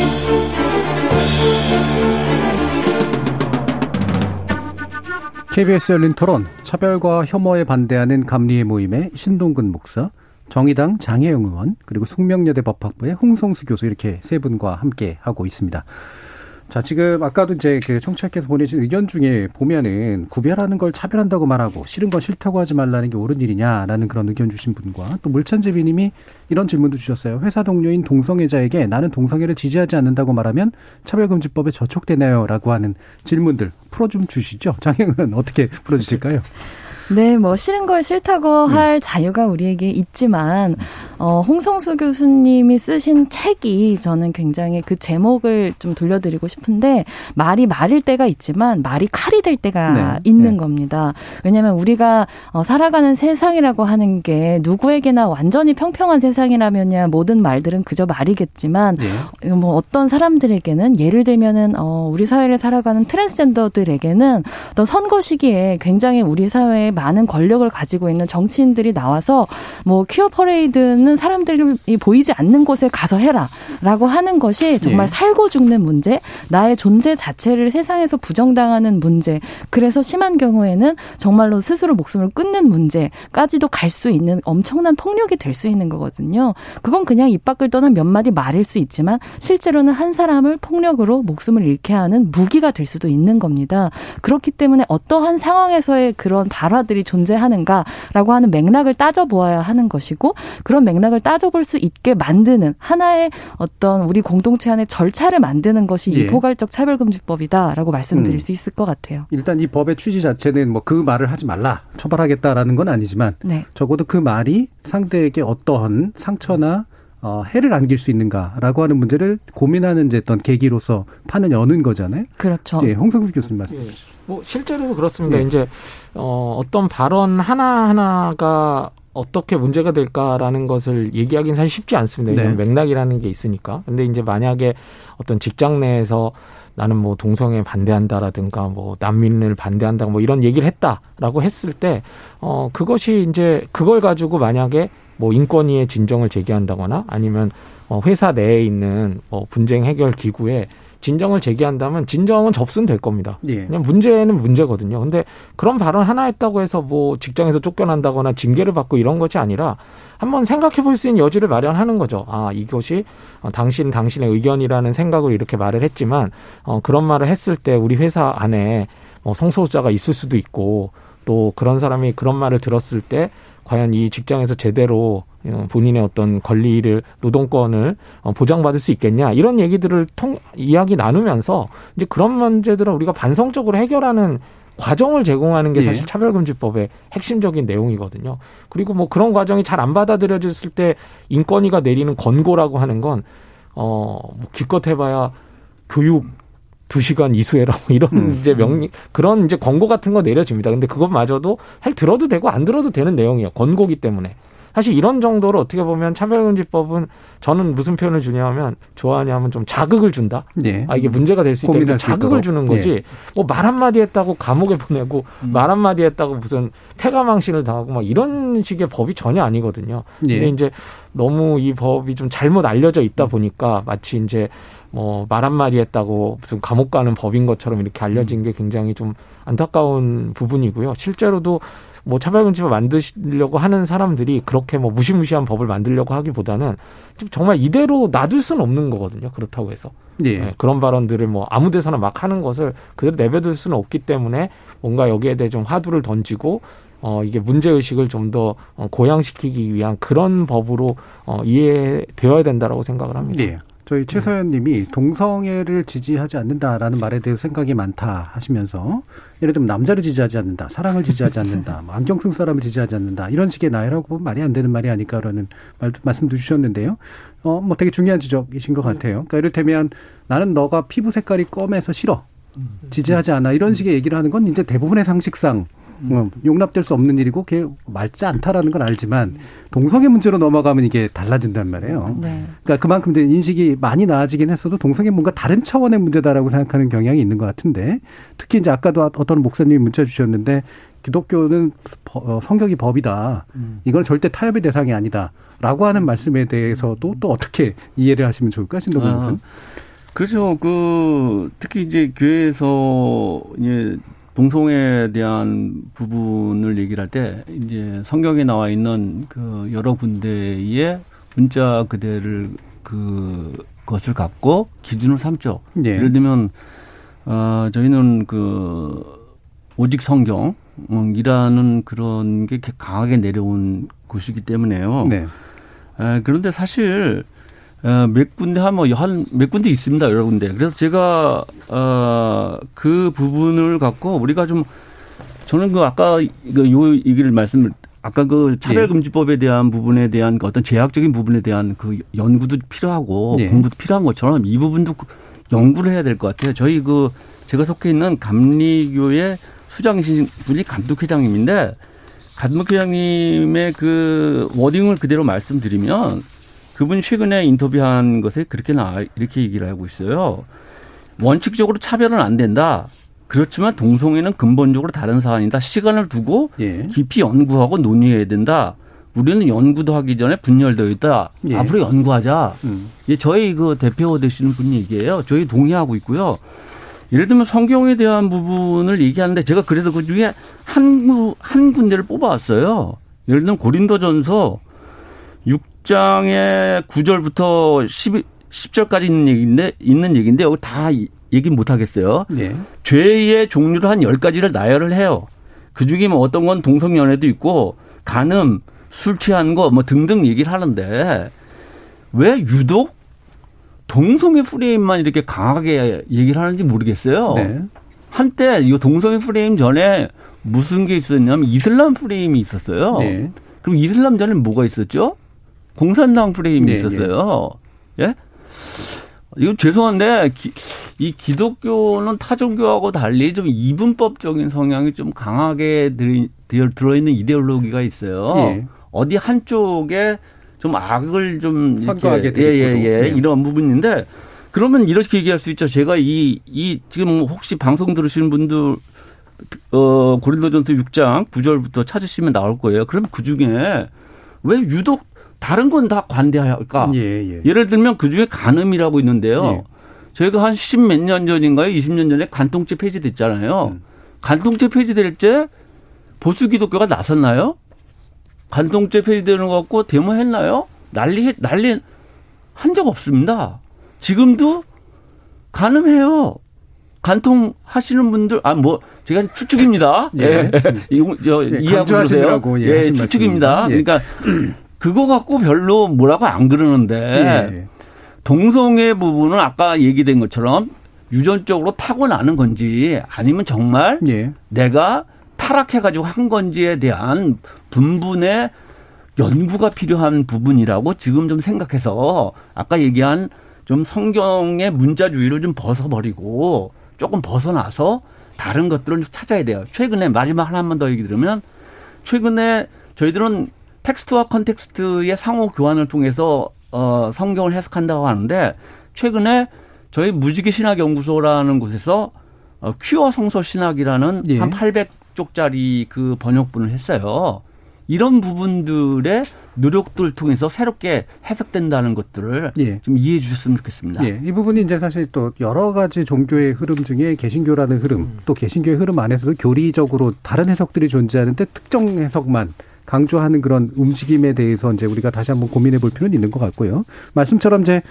KBS 열린 토론, 차별과 혐오에 반대하는 감리의 모임의 신동근 목사, 정의당 장혜영 의원, 그리고 숙명여대 법학부의 홍성수 교수 이렇게 세 분과 함께 하고 있습니다. 자, 지금 아까도 이제 그 청취자께서 보내신 의견 중에 보면은 구별하는 걸 차별한다고 말하고 싫은 건 싫다고 하지 말라는 게 옳은 일이냐라는 그런 의견 주신 분과 또 물찬제비 님이 이런 질문도 주셨어요. 회사 동료인 동성애자에게 나는 동성애를 지지하지 않는다고 말하면 차별금지법에 저촉되나요? 라고 하는 질문들 풀어 좀 주시죠. 장영은 어떻게 풀어 주실까요? 네, 뭐 싫은 걸 싫다고 네. 할 자유가 우리에게 있지만 어, 홍성수 교수님이 쓰신 책이 저는 굉장히 그 제목을 좀 돌려드리고 싶은데 말이 말일 때가 있지만 말이 칼이 될 때가 네. 있는 네. 겁니다. 왜냐하면 우리가 어, 살아가는 세상이라고 하는 게 누구에게나 완전히 평평한 세상이라면야 모든 말들은 그저 말이겠지만 네. 뭐 어떤 사람들에게는 예를 들면은 어, 우리 사회를 살아가는 트랜스젠더들에게는 어떤 선거 시기에 굉장히 우리 사회에 많은 권력을 가지고 있는 정치인들이 나와서 뭐 퀴어 퍼레이드는 사람들이 보이지 않는 곳에 가서 해라라고 하는 것이 정말 예. 살고 죽는 문제, 나의 존재 자체를 세상에서 부정당하는 문제, 그래서 심한 경우에는 정말로 스스로 목숨을 끊는 문제까지도 갈 수 있는 엄청난 폭력이 될 수 있는 거거든요. 그건 그냥 입 밖을 떠난 몇 마디 말일 수 있지만 실제로는 한 사람을 폭력으로 목숨을 잃게 하는 무기가 될 수도 있는 겁니다. 그렇기 때문에 어떠한 상황에서의 그런 발화들 것들이 존재하는가라고 하는 맥락을 따져보아야 하는 것이고 그런 맥락 을 따져볼 수 있게 만드는 하나의 어떤 우리 공동체 안에 절차를 만드는 것이 예. 이 포괄적 차별금지법이다라고 말씀드릴 음. 수 있을 것 같아요. 일단 이 법의 취지 자체는 뭐 그 말을 하지 말라 처벌하겠다라는 건 아니지만 네. 적어도 그 말이 상대에게 어떠한 상처나 어, 해를 안길 수 있는가라고 하는 문제를 고민하는 이제 어떤 계기로서 판을 여는 거잖아요. 그렇죠. 예, 홍성수 교수님 말씀 예. 뭐 실제로도 그렇습니다. 예. 이제 어, 어떤 발언 하나 하나가 어떻게 문제가 될까라는 것을 얘기하기는 사실 쉽지 않습니다. 이건 네. 맥락이라는 게 있으니까. 근데 이제 만약에 어떤 직장 내에서 나는 뭐 동성애 반대한다라든가 뭐 난민을 반대한다 뭐 이런 얘기를 했다라고 했을 때 어 그것이 이제 그걸 가지고 만약에 뭐 인권위에 진정을 제기한다거나 아니면 어 회사 내에 있는 뭐 분쟁 해결 기구에 진정을 제기한다면 진정은 접수는 될 겁니다. 예. 그냥 문제는 문제거든요. 근데 그런 발언 하나 했다고 해서 뭐 직장에서 쫓겨난다거나 징계를 받고 이런 것이 아니라 한번 생각해 볼 수 있는 여지를 마련하는 거죠. 아, 이것이 어, 당신 당신의 의견이라는 생각으로 이렇게 말을 했지만 어 그런 말을 했을 때 우리 회사 안에 뭐 성소수자가 있을 수도 있고 또 그런 사람이 그런 말을 들었을 때 과연 이 직장에서 제대로 어, 본인의 어떤 권리를 노동권을 어, 보장받을 수 있겠냐 이런 얘기들을 통 이야기 나누면서 이제 그런 문제들을 우리가 반성적으로 해결하는 과정을 제공하는 게 예. 사실 차별금지법의 핵심적인 내용이거든요. 그리고 뭐 그런 과정이 잘 안 받아들여졌을 때 인권위가 내리는 권고라고 하는 건 어, 뭐 기껏 해봐야 교육 두 시간 이수해라 뭐 이런 음. 이제 명 그런 이제 권고 같은 거 내려집니다. 근데 그것마저도 사실 들어도 되고 안 들어도 되는 내용이에요. 권고기 때문에. 사실 이런 정도로 어떻게 보면 차별금지법은 저는 무슨 표현을 주냐면 좋아하냐면 좀 자극을 준다. 네. 아 이게 문제가 될 수 있다. 자극을 주는 거지. 네. 뭐말 한마디 했다고 감옥에 보내고 음. 말 한마디 했다고 무슨 폐가망신을 당하고 막 이런 식의 법이 전혀 아니거든요. 네. 근데 이제 너무 이 법이 좀 잘못 알려져 있다 보니까 마치 이제 뭐 말 한마디 했다고 무슨 감옥 가는 법인 것처럼 이렇게 알려진 게 굉장히 좀 안타까운 부분이고요. 실제로도 뭐 차별금지법 만드시려고 하는 사람들이 그렇게 뭐 무시무시한 법을 만들려고 하기보다는 좀 정말 이대로 놔둘 수는 없는 거거든요. 그렇다고 해서. 예. 네, 그런 발언들을 뭐 아무 데서나 막 하는 것을 그대로 내버릴 수는 없기 때문에 뭔가 여기에 대해 좀 화두를 던지고 어, 이게 문제 의식을 좀더 어, 고양시키기 위한 그런 법으로 어, 이해되어야 된다라고 생각을 합니다. 예. 저희 최서연 님이 동성애를 지지하지 않는다라는 말에 대해서 생각이 많다 하시면서 예를 들면 남자를 지지하지 않는다, 사랑을 지지하지 않는다, 뭐 안경 쓴 사람을 지지하지 않는다 이런 식의 나열하고 말이 안 되는 말이 아닐까라는 말, 말씀도 주셨는데요. 어, 뭐 되게 중요한 지적이신 것 같아요. 그러니까 이를테면 나는 너가 피부 색깔이 검해서 싫어. 지지하지 않아. 이런 식의 얘기를 하는 건 이제 대부분의 상식상 음. 용납될 수 없는 일이고 그게 맑지 않다라는 건 알지만 동성애 문제로 넘어가면 이게 달라진단 말이에요. 네. 그러니까 그만큼 이제 인식이 많이 나아지긴 했어도 동성애 뭔가 다른 차원의 문제다라고 생각하는 경향이 있는 것 같은데 특히 이제 아까도 어떤 목사님이 문자 주셨는데 기독교는 어, 성격이 법이다. 음. 이건 절대 타협의 대상이 아니다. 라고 하는 말씀에 대해서도 또 어떻게 이해를 하시면 좋을까, 신동근 아, 목사님? 그렇죠. 그, 특히 이제 교회에서 이제 동성애에 대한 부분을 얘기를 할 때 이제 성경에 나와 있는 그 여러 군데의 문자 그대를 그 것을 갖고 기준을 삼죠. 네. 예를 들면 어 저희는 그 오직 성경이라는 그런 게 강하게 내려온 곳이기 때문에요. 네. 에, 그런데 사실 어, 몇 군데 한뭐한 몇 군데 있습니다 여러 군데. 그래서 제가 어, 그 부분을 갖고 우리가 좀 저는 그 아까 요 얘기를 말씀을 아까 그 차별금지법에 대한 부분에 대한 그 어떤 제약적인 부분에 대한 그 연구도 필요하고 네. 공부도 필요한 것처럼 이 부분도 연구를 해야 될 것 같아요. 저희 그 제가 속해 있는 감리교의 수장이신 분이 감독회장님인데 감독회장님의 그 워딩을 그대로 말씀드리면 그분이 최근에 인터뷰한 것에 그렇게 나 이렇게 얘기를 하고 있어요. 원칙적으로 차별은 안 된다. 그렇지만 동성애는 근본적으로 다른 사안이다. 시간을 두고 예. 깊이 연구하고 논의해야 된다. 우리는 연구도 하기 전에 분열되어 있다. 예. 앞으로 연구하자. 음. 예, 저희 그 대표 되시는 분 얘기예요. 저희 동의하고 있고요. 예를 들면 성경에 대한 부분을 얘기하는데 제가 그래서 그 중에 한, 한 군데를 뽑아왔어요. 예를 들면 고린도전서 6 장의 9절부터 10, 10절까지 있는 얘기인데, 있는 얘기인데, 여기 다 얘기 못 하겠어요. 네. 죄의 종류를 한 10가지를 나열을 해요. 그 중에 뭐 어떤 건 동성연애도 있고, 간음, 술 취한 거 뭐 등등 얘기를 하는데, 왜 유독 동성애 프레임만 이렇게 강하게 얘기를 하는지 모르겠어요. 네. 한때 이 동성애 프레임 전에 무슨 게 있었냐면 이슬람 프레임이 있었어요. 네. 그럼 이슬람 전에 뭐가 있었죠? 공산당 프레임이 네, 있었어요. 네. 예? 이거 죄송한데 기, 이 기독교는 타종교하고 달리 좀 이분법적인 성향이 좀 강하게 들, 들어있는 이데올로기가 있어요. 예. 어디 한쪽에 좀 악을 좀 선거하게 예예예 예, 예, 예, 이런 부분인데 그러면 이렇게 얘기할 수 있죠. 제가 이이 지금 혹시 방송 들으시는 분들 어 고린도전서 6장 9절부터 찾으시면 나올 거예요. 그럼 그 중에 왜 유독 다른 건 다 관대해야 할까? 예, 예. 를 들면 그 중에 간음이라고 있는데요. 예. 저희가 한 십 몇 년 전인가요? 20년 전에 간통죄 폐지됐잖아요. 음. 간통죄 폐지될 때 보수 기독교가 나섰나요? 간통죄 폐지되는 것 같고 데모했나요? 난리 난리 한 적 없습니다. 지금도 간음해요. 간통 하시는 분들 아 뭐 제가 추측입니다. 예. 예. [LAUGHS] 이거 저 예, 이해하고 그러세요. 예, 예 추측입니다. 예. 그러니까 그거 갖고 별로 뭐라고 안 그러는데 예. 동성애 부분은 아까 얘기된 것처럼 유전적으로 타고나는 건지 아니면 정말 예. 내가 타락해가지고 한 건지에 대한 분분의 연구가 필요한 부분이라고 지금 좀 생각해서 아까 얘기한 좀 성경의 문자주의를 좀 벗어버리고 조금 벗어나서 다른 것들을 찾아야 돼요. 최근에 마지막 하나만 더 얘기 들으면 최근에 저희들은 텍스트와 컨텍스트의 상호 교환을 통해서 어, 성경을 해석한다고 하는데 최근에 저희 무지개 신학 연구소라는 곳에서 어, 퀴어 성서 신학이라는 예. 한 800쪽짜리 그 번역본을 했어요. 이런 부분들의 노력들을 통해서 새롭게 해석된다는 것들을 예. 좀 이해해 주셨으면 좋겠습니다. 예. 이 부분이 이제 사실 또 여러 가지 종교의 흐름 중에 개신교라는 흐름, 음. 또 개신교의 흐름 안에서도 교리적으로 다른 해석들이 존재하는데 특정 해석만 강조하는 그런 움직임에 대해서 이제 우리가 다시 한번 고민해 볼 필요는 있는 것 같고요. 말씀처럼 이제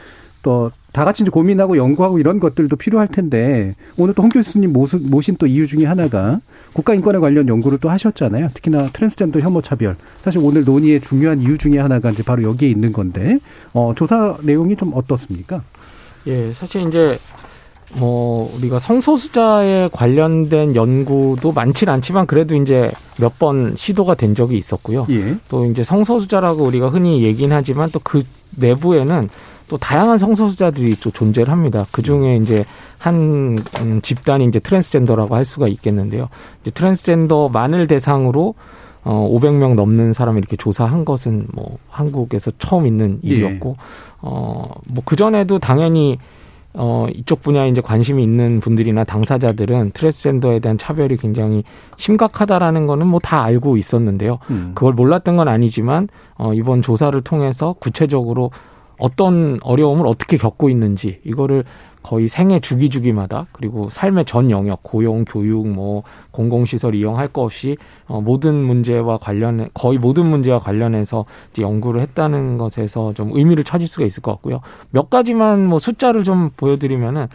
또 다 같이 이제 고민하고 연구하고 이런 것들도 필요할 텐데 오늘 또 홍 교수님 모신 또 이유 중에 하나가 국가인권에 관련 연구를 또 하셨잖아요. 특히나 트랜스젠더 혐오 차별. 사실 오늘 논의의 중요한 이유 중에 하나가 이제 바로 여기에 있는 건데 어 조사 내용이 좀 어떻습니까? 예, 사실 이제 뭐 우리가 성소수자에 관련된 연구도 많진 않지만 그래도 이제 몇 번 시도가 된 적이 있었고요. 예. 또 이제 성소수자라고 우리가 흔히 얘기는 하지만 또 그 내부에는 또 다양한 성소수자들이 또 존재를 합니다. 그 중에 이제 한 음, 집단이 이제 트랜스젠더라고 할 수가 있겠는데요. 이제 트랜스젠더만을 대상으로 어 500명 넘는 사람을 이렇게 조사한 것은 뭐 한국에서 처음 있는 예. 일이었고 예. 어뭐 그 전에도 당연히 어, 이쪽 분야에 이제 관심이 있는 분들이나 당사자들은 트랜스젠더에 대한 차별이 굉장히 심각하다라는 거는 뭐 다 알고 있었는데요. 음. 그걸 몰랐던 건 아니지만, 어, 이번 조사를 통해서 구체적으로 어떤 어려움을 어떻게 겪고 있는지, 이거를 거의 생애 주기 주기마다 그리고 삶의 전 영역 고용 교육 뭐 공공시설 이용할 거 없이 어, 모든 문제와 관련해 거의 모든 문제와 관련해서 이제 연구를 했다는 것에서 좀 의미를 찾을 수가 있을 것 같고요. 몇 가지만 뭐 숫자를 좀 보여드리면은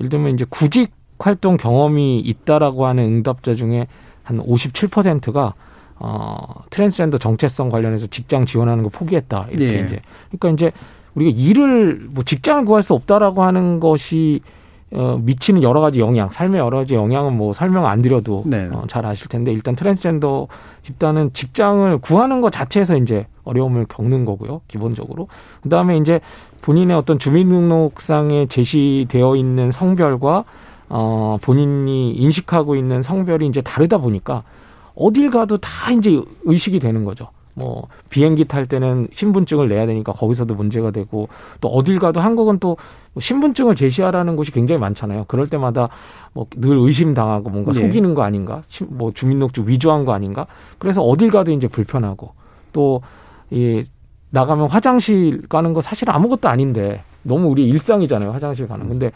예를 들면 이제 구직 활동 경험이 있다라고 하는 응답자 중에 한 57%가 어 트랜스젠더 정체성 관련해서 직장 지원하는 거 포기했다. 이렇게 예. 이제. 그러니까 이제 우리가 일을 뭐 직장을 구할 수 없다라고 하는 것이 어, 미치는 여러 가지 영향, 삶의 여러 가지 영향은 뭐 설명 안 드려도 네. 어, 잘 아실 텐데 일단 트랜스젠더 집단은 직장을 구하는 것 자체에서 이제 어려움을 겪는 거고요, 기본적으로. 그 다음에 이제 본인의 어떤 주민등록상에 제시되어 있는 성별과 어, 본인이 인식하고 있는 성별이 이제 다르다 보니까 어딜 가도 다 이제 의식이 되는 거죠. 뭐 비행기 탈 때는 신분증을 내야 되니까 거기서도 문제가 되고 또 어딜 가도 한국은 또 신분증을 제시하라는 곳이 굉장히 많잖아요. 그럴 때마다 뭐 늘 의심당하고 뭔가 네. 속이는 거 아닌가, 뭐 주민등록증 위조한 거 아닌가. 그래서 어딜 가도 이제 불편하고 또 이 나가면 화장실 가는 거 사실 아무것도 아닌데 너무 우리 일상이잖아요. 화장실 가는. 근데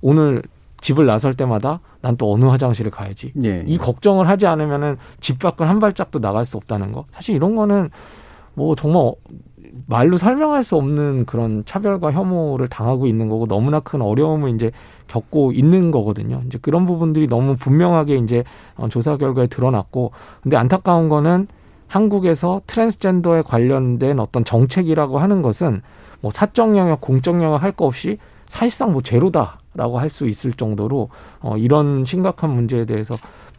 오늘 집을 나설 때마다 난 또 어느 화장실에 가야지. 예. 이 걱정을 하지 않으면은 집 밖을 한 발짝도 나갈 수 없다는 거. 사실 이런 거는 뭐 정말 말로 설명할 수 없는 그런 차별과 혐오를 당하고 있는 거고 너무나 큰 어려움을 이제 겪고 있는 거거든요. 이제 그런 부분들이 너무 분명하게 이제 어, 조사 결과에 드러났고 근데 안타까운 거는 한국에서 트랜스젠더에 관련된 어떤 정책이라고 하는 것은 뭐 사적 영역, 공적 영역 할 거 없이 사실상 뭐 제로다. 라고 할 수 있을 정도로 어, 이런 심각한 문제에 대해서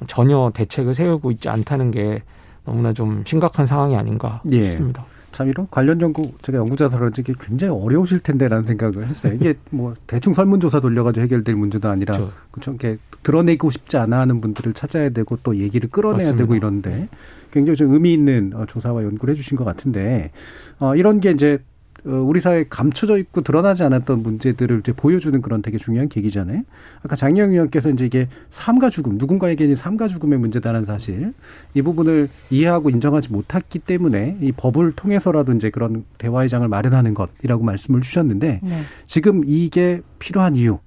전혀 대책을 세우고 있지 않다는 게 너무나 좀 심각한 상황이 아닌가 예. 싶습니다. 참 이런 관련 연구 제가 그런지 이게 굉장히 어려우실 텐데라는 생각을 했어요. 이게 뭐 대충 설문조사 돌려가지고 해결될 문제도 아니라 그렇죠. 그렇죠. 이렇게 드러내고 싶지 않아 하는 분들을 찾아야 되고 또 얘기를 끌어내야 맞습니다. 되고 이런데 굉장히 좀 의미 있는 어, 조사와 연구를 해주신 것 같은데 어, 이런 게 이제 어, 우리 사회에 감춰져 있고 드러나지 않았던 문제들을 이제 보여주는 그런 되게 중요한 계기잖아요. 아까 장영 의원께서 이제 이게 삶과 죽음, 누군가에게는 삶과 죽음의 문제다는 사실, 이 부분을 이해하고 인정하지 못했기 때문에 이 법을 통해서라도 이제 그런 대화의 장을 마련하는 것이라고 말씀을 주셨는데, 네. 지금 이게 필요한 이유,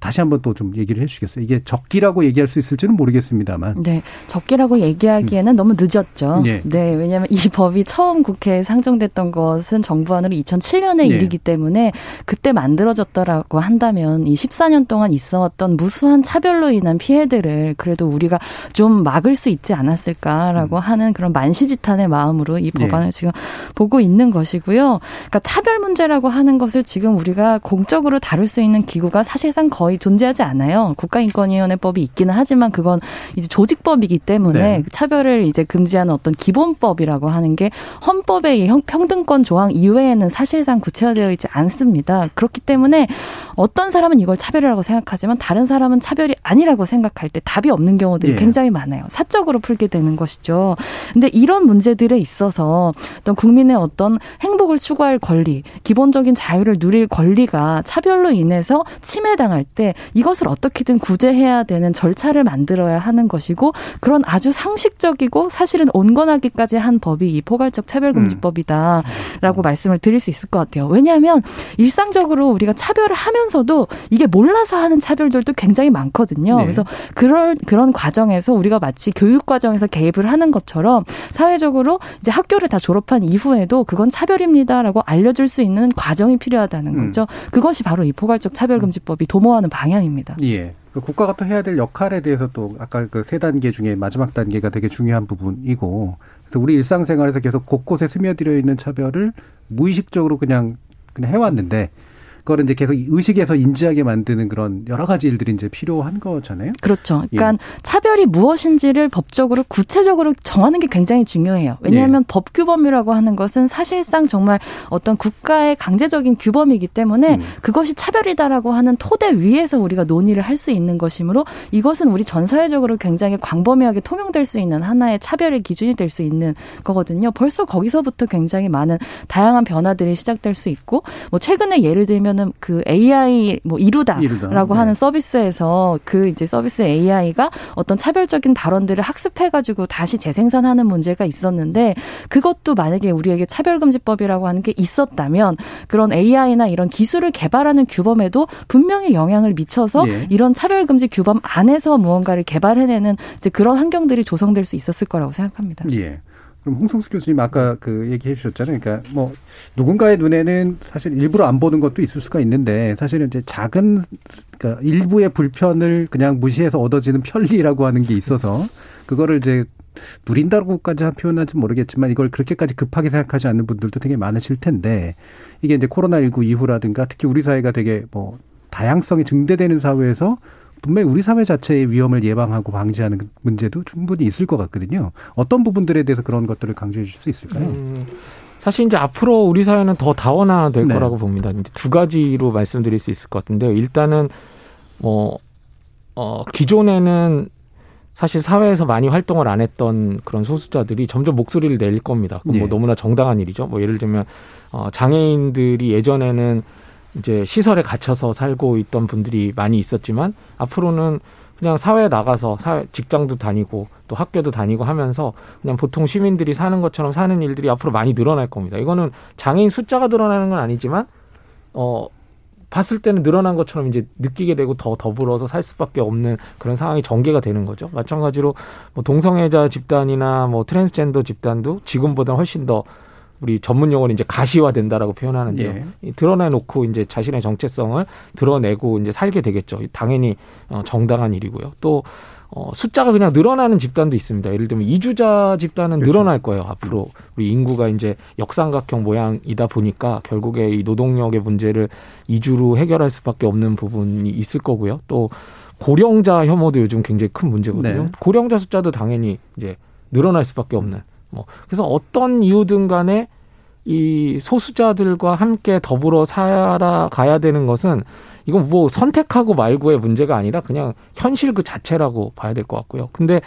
다시 한번 또 좀 얘기를 해주시겠어요? 이게 적기라고 얘기할 수 있을지는 모르겠습니다만. 네, 적기라고 얘기하기에는 음. 너무 늦었죠. 네. 네, 왜냐하면 이 법이 처음 국회에 상정됐던 것은 정부 안으로 2007년의 네. 일이기 때문에 그때 만들어졌더라고 한다면 이 14년 동안 있어왔던 무수한 차별로 인한 피해들을 그래도 우리가 좀 막을 수 있지 않았을까라고 음. 하는 그런 만시지탄의 마음으로 이 네. 법안을 네. 지금 보고 있는 것이고요. 그러니까 차별 문제라고 하는 것을 지금 우리가 공적으로 다룰 수 있는 기구가 사실상 거의 존재하지 않아요. 국가인권위원회법이 있기는 하지만 그건 이제 조직법이기 때문에 네. 차별을 이제 금지하는 어떤 기본법이라고 하는 게 헌법의 평등권 조항 이외에는 사실상 구체화되어 있지 않습니다. 그렇기 때문에 어떤 사람은 이걸 차별이라고 생각하지만 다른 사람은 차별이 아니라고 생각할 때 답이 없는 경우들이 예. 굉장히 많아요. 사적으로 풀게 되는 것이죠. 근데 이런 문제들에 있어서 어떤 국민의 어떤 행복을 추구할 권리, 기본적인 자유를 누릴 권리가 차별로 인해서 침해당할 때 이것을 어떻게든 구제해야 되는 절차를 만들어야 하는 것이고 그런 아주 상식적이고 사실은 온건하기까지 한 법이 이 포괄적 차별금지법이다라고 음. 말씀을 드릴 수 있을 것 같아요. 왜냐하면 일상적으로 우리가 차별을 하면서도 이게 몰라서 하는 차별들도 굉장히 많거든요. 네. 그래서 그런 그런 과정에서 우리가 마치 교육 과정에서 개입을 하는 것처럼 사회적으로 이제 학교를 다 졸업한 이후에도 그건 차별입니다라고 알려줄 수 있는 과정이 필요하다는 음. 거죠. 음. 그것이 바로 이 포괄적 차별금지법이 도모하는 방향입니다. 예. 그 국가가 또 해야 될 역할에 대해서 또 아까 그 세 단계 중에 마지막 단계가 되게 중요한 부분이고 그래서 우리 일상생활에서 계속 곳곳에 스며들어 있는 차별을 무의식적으로 그냥 그냥 해왔는데 그거를 이제 계속 의식에서 인지하게 만드는 그런 여러 가지 일들이 이제 필요한 거잖아요. 그렇죠. 그러니까 예. 차별이 무엇인지를 법적으로 구체적으로 정하는 게 굉장히 중요해요. 왜냐하면 예. 법 규범이라고 하는 것은 사실상 정말 어떤 국가의 강제적인 규범이기 때문에 음. 그것이 차별이다라고 하는 토대 위에서 우리가 논의를 할 수 있는 것이므로 이것은 우리 전 사회적으로 굉장히 광범위하게 통용될 수 있는 하나의 차별의 기준이 될 수 있는 거거든요. 벌써 거기서부터 굉장히 많은 다양한 변화들이 시작될 수 있고 뭐 최근에 예를 들면 보면은 그 AI 뭐 이루다라고 이루다. 하는 네. 서비스에서 그 이제 서비스 AI가 어떤 차별적인 발언들을 학습해가지고 다시 재생산하는 문제가 있었는데 그것도 만약에 우리에게 차별금지법이라고 하는 게 있었다면 그런 AI나 이런 기술을 개발하는 규범에도 분명히 영향을 미쳐서 예. 이런 차별금지 규범 안에서 무언가를 개발해내는 이제 그런 환경들이 조성될 수 있었을 거라고 생각합니다. 예. 그럼 홍성수 교수님 아까 그 얘기해 주셨잖아요. 그러니까 뭐 누군가의 눈에는 사실 일부러 안 보는 것도 있을 수가 있는데 사실은 이제 작은 그러니까 일부의 불편을 그냥 무시해서 얻어지는 편리라고 하는 게 있어서 그거를 이제 누린다고까지 표현하지 모르겠지만 이걸 그렇게까지 급하게 생각하지 않는 분들도 되게 많으실 텐데 이게 이제 코로나 19 이후라든가 특히 우리 사회가 되게 뭐 다양성이 증대되는 사회에서 분명히 우리 사회 자체의 위험을 예방하고 방지하는 문제도 충분히 있을 것 같거든요. 어떤 부분들에 대해서 그런 것들을 강조해 주실 수 있을까요? 음, 사실 이제 앞으로 우리 사회는 더 다원화될 네. 거라고 봅니다. 이제 두 가지로 말씀드릴 수 있을 것 같은데요. 일단은 뭐 어, 기존에는 사실 사회에서 많이 활동을 안 했던 그런 소수자들이 점점 목소리를 낼 겁니다. 뭐 예. 뭐 너무나 정당한 일이죠. 뭐 예를 들면 어, 장애인들이 예전에는 이제 시설에 갇혀서 살고 있던 분들이 많이 있었지만 앞으로는 그냥 사회에 나가서 사회 직장도 다니고 또 학교도 다니고 하면서 그냥 보통 시민들이 사는 것처럼 사는 일들이 앞으로 많이 늘어날 겁니다. 이거는 장애인 숫자가 늘어나는 건 아니지만 어 봤을 때는 늘어난 것처럼 이제 느끼게 되고 더 더불어서 살 수밖에 없는 그런 상황이 전개가 되는 거죠. 마찬가지로 뭐 동성애자 집단이나 뭐 트랜스젠더 집단도 지금보다 훨씬 더 우리 전문 용어로 이제 가시화된다라고 표현하는데요. 예. 드러내놓고 이제 자신의 정체성을 드러내고 이제 살게 되겠죠. 당연히 어, 정당한 일이고요. 또 어, 숫자가 그냥 늘어나는 집단도 있습니다. 예를 들면 이주자 집단은 그렇죠. 늘어날 거예요. 앞으로 우리 인구가 이제 역삼각형 모양이다 보니까 결국에 이 노동력의 문제를 이주로 해결할 수밖에 없는 부분이 있을 거고요. 또 고령자 혐오도 요즘 굉장히 큰 문제거든요. 네. 고령자 숫자도 당연히 이제 늘어날 수밖에 없는 뭐 그래서 어떤 이유든 간에 이 소수자들과 함께 더불어 살아가야 되는 것은 이건 뭐 선택하고 말고의 문제가 아니라 그냥 현실 그 자체라고 봐야 될 것 같고요. 근데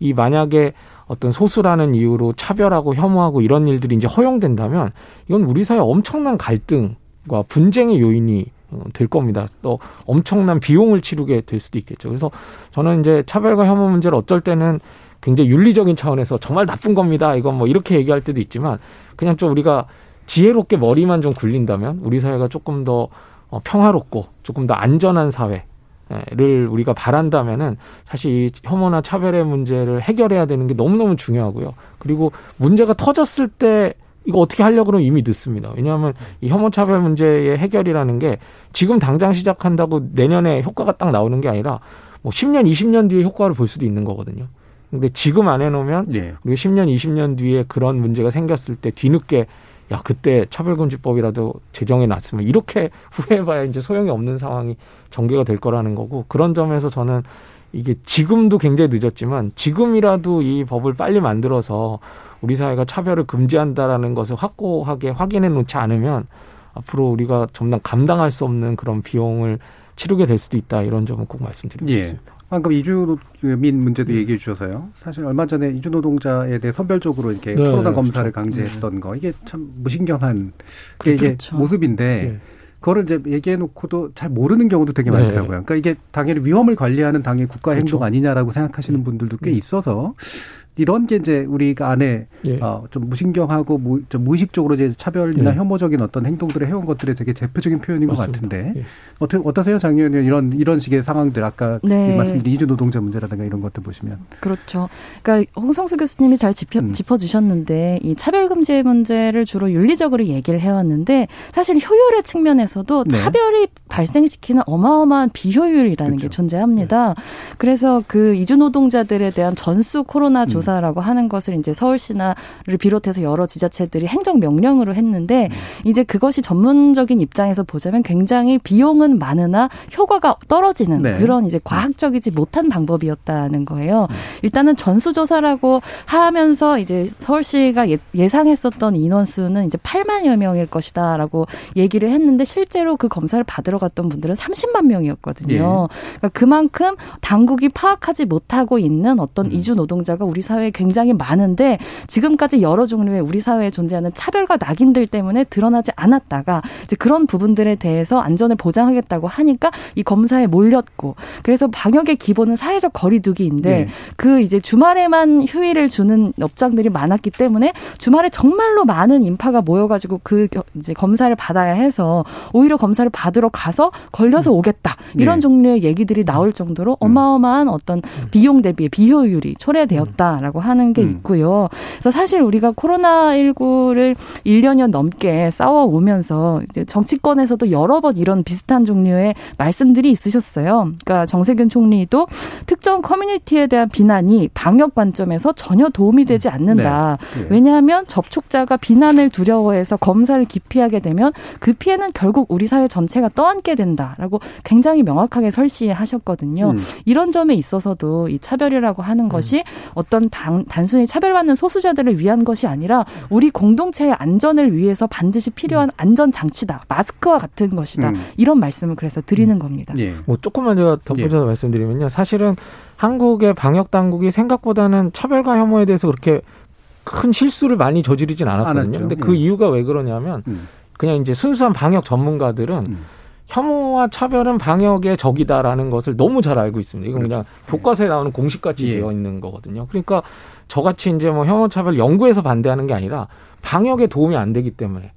이 만약에 어떤 소수라는 이유로 차별하고 혐오하고 이런 일들이 이제 허용된다면 이건 우리 사회 엄청난 갈등과 분쟁의 요인이 될 겁니다. 또 엄청난 비용을 치르게 될 수도 있겠죠. 그래서 저는 이제 차별과 혐오 문제를 어쩔 때는 굉장히 윤리적인 차원에서 정말 나쁜 겁니다. 이건 뭐 이렇게 얘기할 때도 있지만 그냥 좀 우리가 지혜롭게 머리만 좀 굴린다면 우리 사회가 조금 더 어, 평화롭고 조금 더 안전한 사회를 우리가 바란다면은 사실 이 혐오나 차별의 문제를 해결해야 되는 게 너무너무 중요하고요. 그리고 문제가 터졌을 때 이거 어떻게 하려고 그러면 이미 늦습니다. 왜냐하면 이 혐오 차별 문제의 해결이라는 게 지금 당장 시작한다고 내년에 효과가 딱 나오는 게 아니라 뭐 10년, 20년 뒤에 효과를 볼 수도 있는 거거든요. 근데 지금 안 해놓으면 예. 우리가 10년, 20년 뒤에 그런 문제가 생겼을 때 뒤늦게 야 그때 차별금지법이라도 제정해 놨으면 이렇게 [LAUGHS] 후회해봐야 이제 소용이 없는 상황이 전개가 될 거라는 거고 그런 점에서 저는 이게 지금도 굉장히 늦었지만 지금이라도 이 법을 빨리 만들어서 우리 사회가 차별을 금지한다라는 것을 확고하게 확인해 놓지 않으면 앞으로 우리가 점점 감당할 수 없는 그런 비용을 치르게 될 수도 있다 이런 점은 꼭 말씀드리고 예. 싶습니다. 방금 이주민 문제도 네. 얘기해 주셔서요. 사실 얼마 전에 이주 노동자에 대해 선별적으로 이렇게 네, 코로나 검사를 그렇죠. 강제했던 네. 거 이게 참 무신경한 게 이게 그렇죠. 모습인데 네. 그거를 이제 얘기해 놓고도 잘 모르는 경우도 되게 네. 많더라고요. 그러니까 이게 당연히 위험을 관리하는 당연히 국가 행동 그렇죠. 아니냐라고 생각하시는 분들도 꽤 있어서 이런 게 이제 우리가 안에 예. 어, 좀 무신경하고 무, 좀 무의식적으로 이제 차별이나 예. 혐오적인 어떤 행동들을 해온 것들이 되게 대표적인 표현인 맞습니다. 것 같은데 예. 어떻게 어떠세요, 장 의원님 이런 이런 식의 상황들 아까 네. 말씀드린 이주 노동자 문제라든가 이런 것들 보시면 그렇죠. 그러니까 홍성수 교수님이 잘 짚어, 음. 짚어주셨는데 이 차별 금지 문제를 주로 윤리적으로 얘기를 해왔는데 사실 효율의 측면에서도 네. 차별이 발생시키는 어마어마한 비효율이라는 그렇죠. 게 존재합니다. 네. 그래서 그 이주 노동자들에 대한 전수 코로나 조 조사라고 하는 것을 이제 서울시나를 비롯해서 여러 지자체들이 행정 명령으로 했는데 음. 이제 그것이 전문적인 입장에서 보자면 굉장히 비용은 많으나 효과가 떨어지는 네. 그런 이제 과학적이지 못한 방법이었다는 거예요. 음. 일단은 전수조사라고 하면서 이제 서울시가 예, 상했었던 인원수는 이제 8만여 명일 것이다라고 얘기를 했는데 실제로 그 검사를 받으러 갔던 분들은 30만 명이었거든요. 예. 그러니까 그만큼 당국이 파악하지 못하고 있는 어떤 음. 이주 노동자가 우리 사회 에 굉장히 많은데 지금까지 여러 종류의 우리 사회에 존재하는 차별과 낙인들 때문에 드러나지 않았다가 이제 그런 부분들에 대해서 안전을 보장하겠다고 하니까 이 검사에 몰렸고 그래서 방역의 기본은 사회적 거리두기인데 네. 그 이제 주말에만 휴일을 주는 업장들이 많았기 때문에 주말에 정말로 많은 인파가 모여가지고 그 이제 검사를 받아야 해서 오히려 검사를 받으러 가서 걸려서 음. 오겠다 이런 네. 종류의 얘기들이 나올 정도로 음. 어마어마한 어떤 비용 대비 비효율이 초래되었다. 라고 하는 게 음. 있고요. 그래서 사실 우리가 코로나19를 1년여 넘게 싸워오면서 이제 정치권에서도 여러 번 이런 비슷한 종류의 말씀들이 있으셨어요. 그러니까 정세균 총리도 특정 커뮤니티에 대한 비난이 방역 관점에서 전혀 도움이 되지 음. 않는다. 네. 네. 왜냐하면 접촉자가 비난을 두려워해서 검사를 기피하게 되면 그 피해는 결국 우리 사회 전체가 떠안게 된다라고 굉장히 명확하게 설시하셨거든요. 음. 이런 점에 있어서도 이 차별이라고 하는 음. 것이 어떤 단, 단순히 차별받는 소수자들을 위한 것이 아니라 우리 공동체의 안전을 위해서 반드시 필요한 음. 안전 장치다. 마스크와 같은 것이다. 음. 이런 말씀을 그래서 드리는 음. 겁니다. 예. 뭐 조금만 제가 덧붙여서 예. 말씀드리면요. 사실은 한국의 방역 당국이 생각보다는 차별과 혐오에 대해서 그렇게 큰 실수를 많이 저지르진 않았거든요. 근데 그 음. 이유가 왜 그러냐면 음. 그냥 이제 순수한 방역 전문가들은 음. 혐오와 차별은 방역의 적이다라는 것을 너무 잘 알고 있습니다. 이건 그냥 그렇죠. 교과서에 나오는 공식같이 예. 되어 있는 거거든요. 그러니까 저같이 이제 뭐 혐오 차별 연구에서 반대하는 게 아니라 방역에 도움이 안 되기 때문에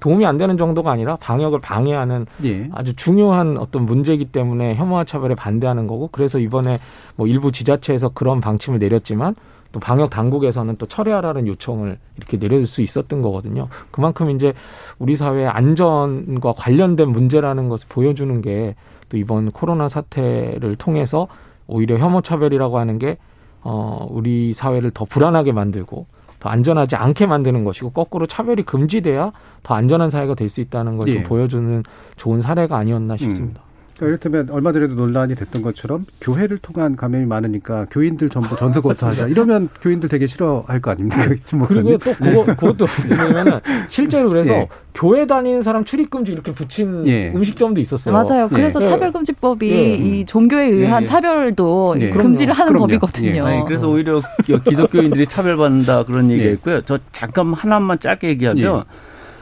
도움이 안 되는 정도가 아니라 방역을 방해하는 예. 아주 중요한 어떤 문제이기 때문에 혐오와 차별에 반대하는 거고 그래서 이번에 뭐 일부 지자체에서 그런 방침을 내렸지만 또 방역 당국에서는 또 철회하라는 요청을 이렇게 내려줄 수 있었던 거거든요. 그만큼 이제 우리 사회의 안전과 관련된 문제라는 것을 보여주는 게 또 이번 코로나 사태를 통해서 오히려 혐오 차별이라고 하는 게 어, 우리 사회를 더 불안하게 만들고 더 안전하지 않게 만드는 것이고 거꾸로 차별이 금지돼야 더 안전한 사회가 될 수 있다는 걸 예. 보여주는 좋은 사례가 아니었나 싶습니다. 음. 그러니까 이를테면 얼마 전에도 논란이 됐던 것처럼 교회를 통한 감염이 많으니까 교인들 전부 전수 검사하자 이러면 교인들 되게 싫어할 거 아닙니까? [LAUGHS] 그리고 또 그거 그것도 말씀드리면은 실제로 그래서 예. 교회 다니는 사람 출입금지 이렇게 붙인 예. 음식점도 있었어요. 맞아요. 그래서 예. 차별금지법이 예. 이 종교에 의한 예. 차별도 예. 금지를 하는 그럼요. 법이거든요. 아니, 그래서 오히려 기독교인들이 차별받는다 그런 얘기했고요. 저 잠깐 하나만 짧게 얘기하면.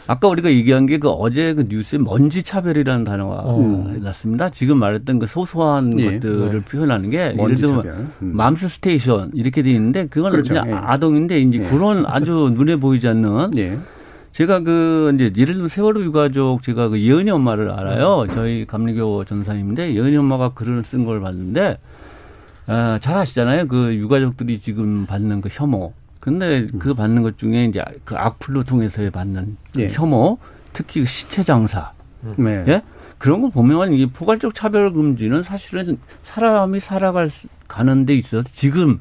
아까 우리가 얘기한 게 그 어제 그 뉴스에 먼지 차별이라는 단어가 어. 났습니다. 지금 말했던 그 소소한 예. 것들을 네. 표현하는 게 예를 들면 음. mom's station 이렇게 돼 있는데 그건 그렇죠. 그냥 예. 아동인데 이제 예. 그런 아주 눈에 보이지 않는 예. 제가 그 이제 예를 들면 세월호 유가족 제가 그 예은이 엄마를 알아요. 저희 감리교 전도사님인데 예은이 엄마가 글을 쓴 걸 봤는데 아, 잘 아시잖아요. 그 유가족들이 지금 받는 그 혐오 근데 음. 그 받는 것 중에 이제 그 악플로 통해서 받는 예. 혐오, 특히 그 시체 장사. 음. 네. 예? 그런 거 보면 이 포괄적 차별 금지는 사실은 사람이 살아갈 가는 데 있어서 지금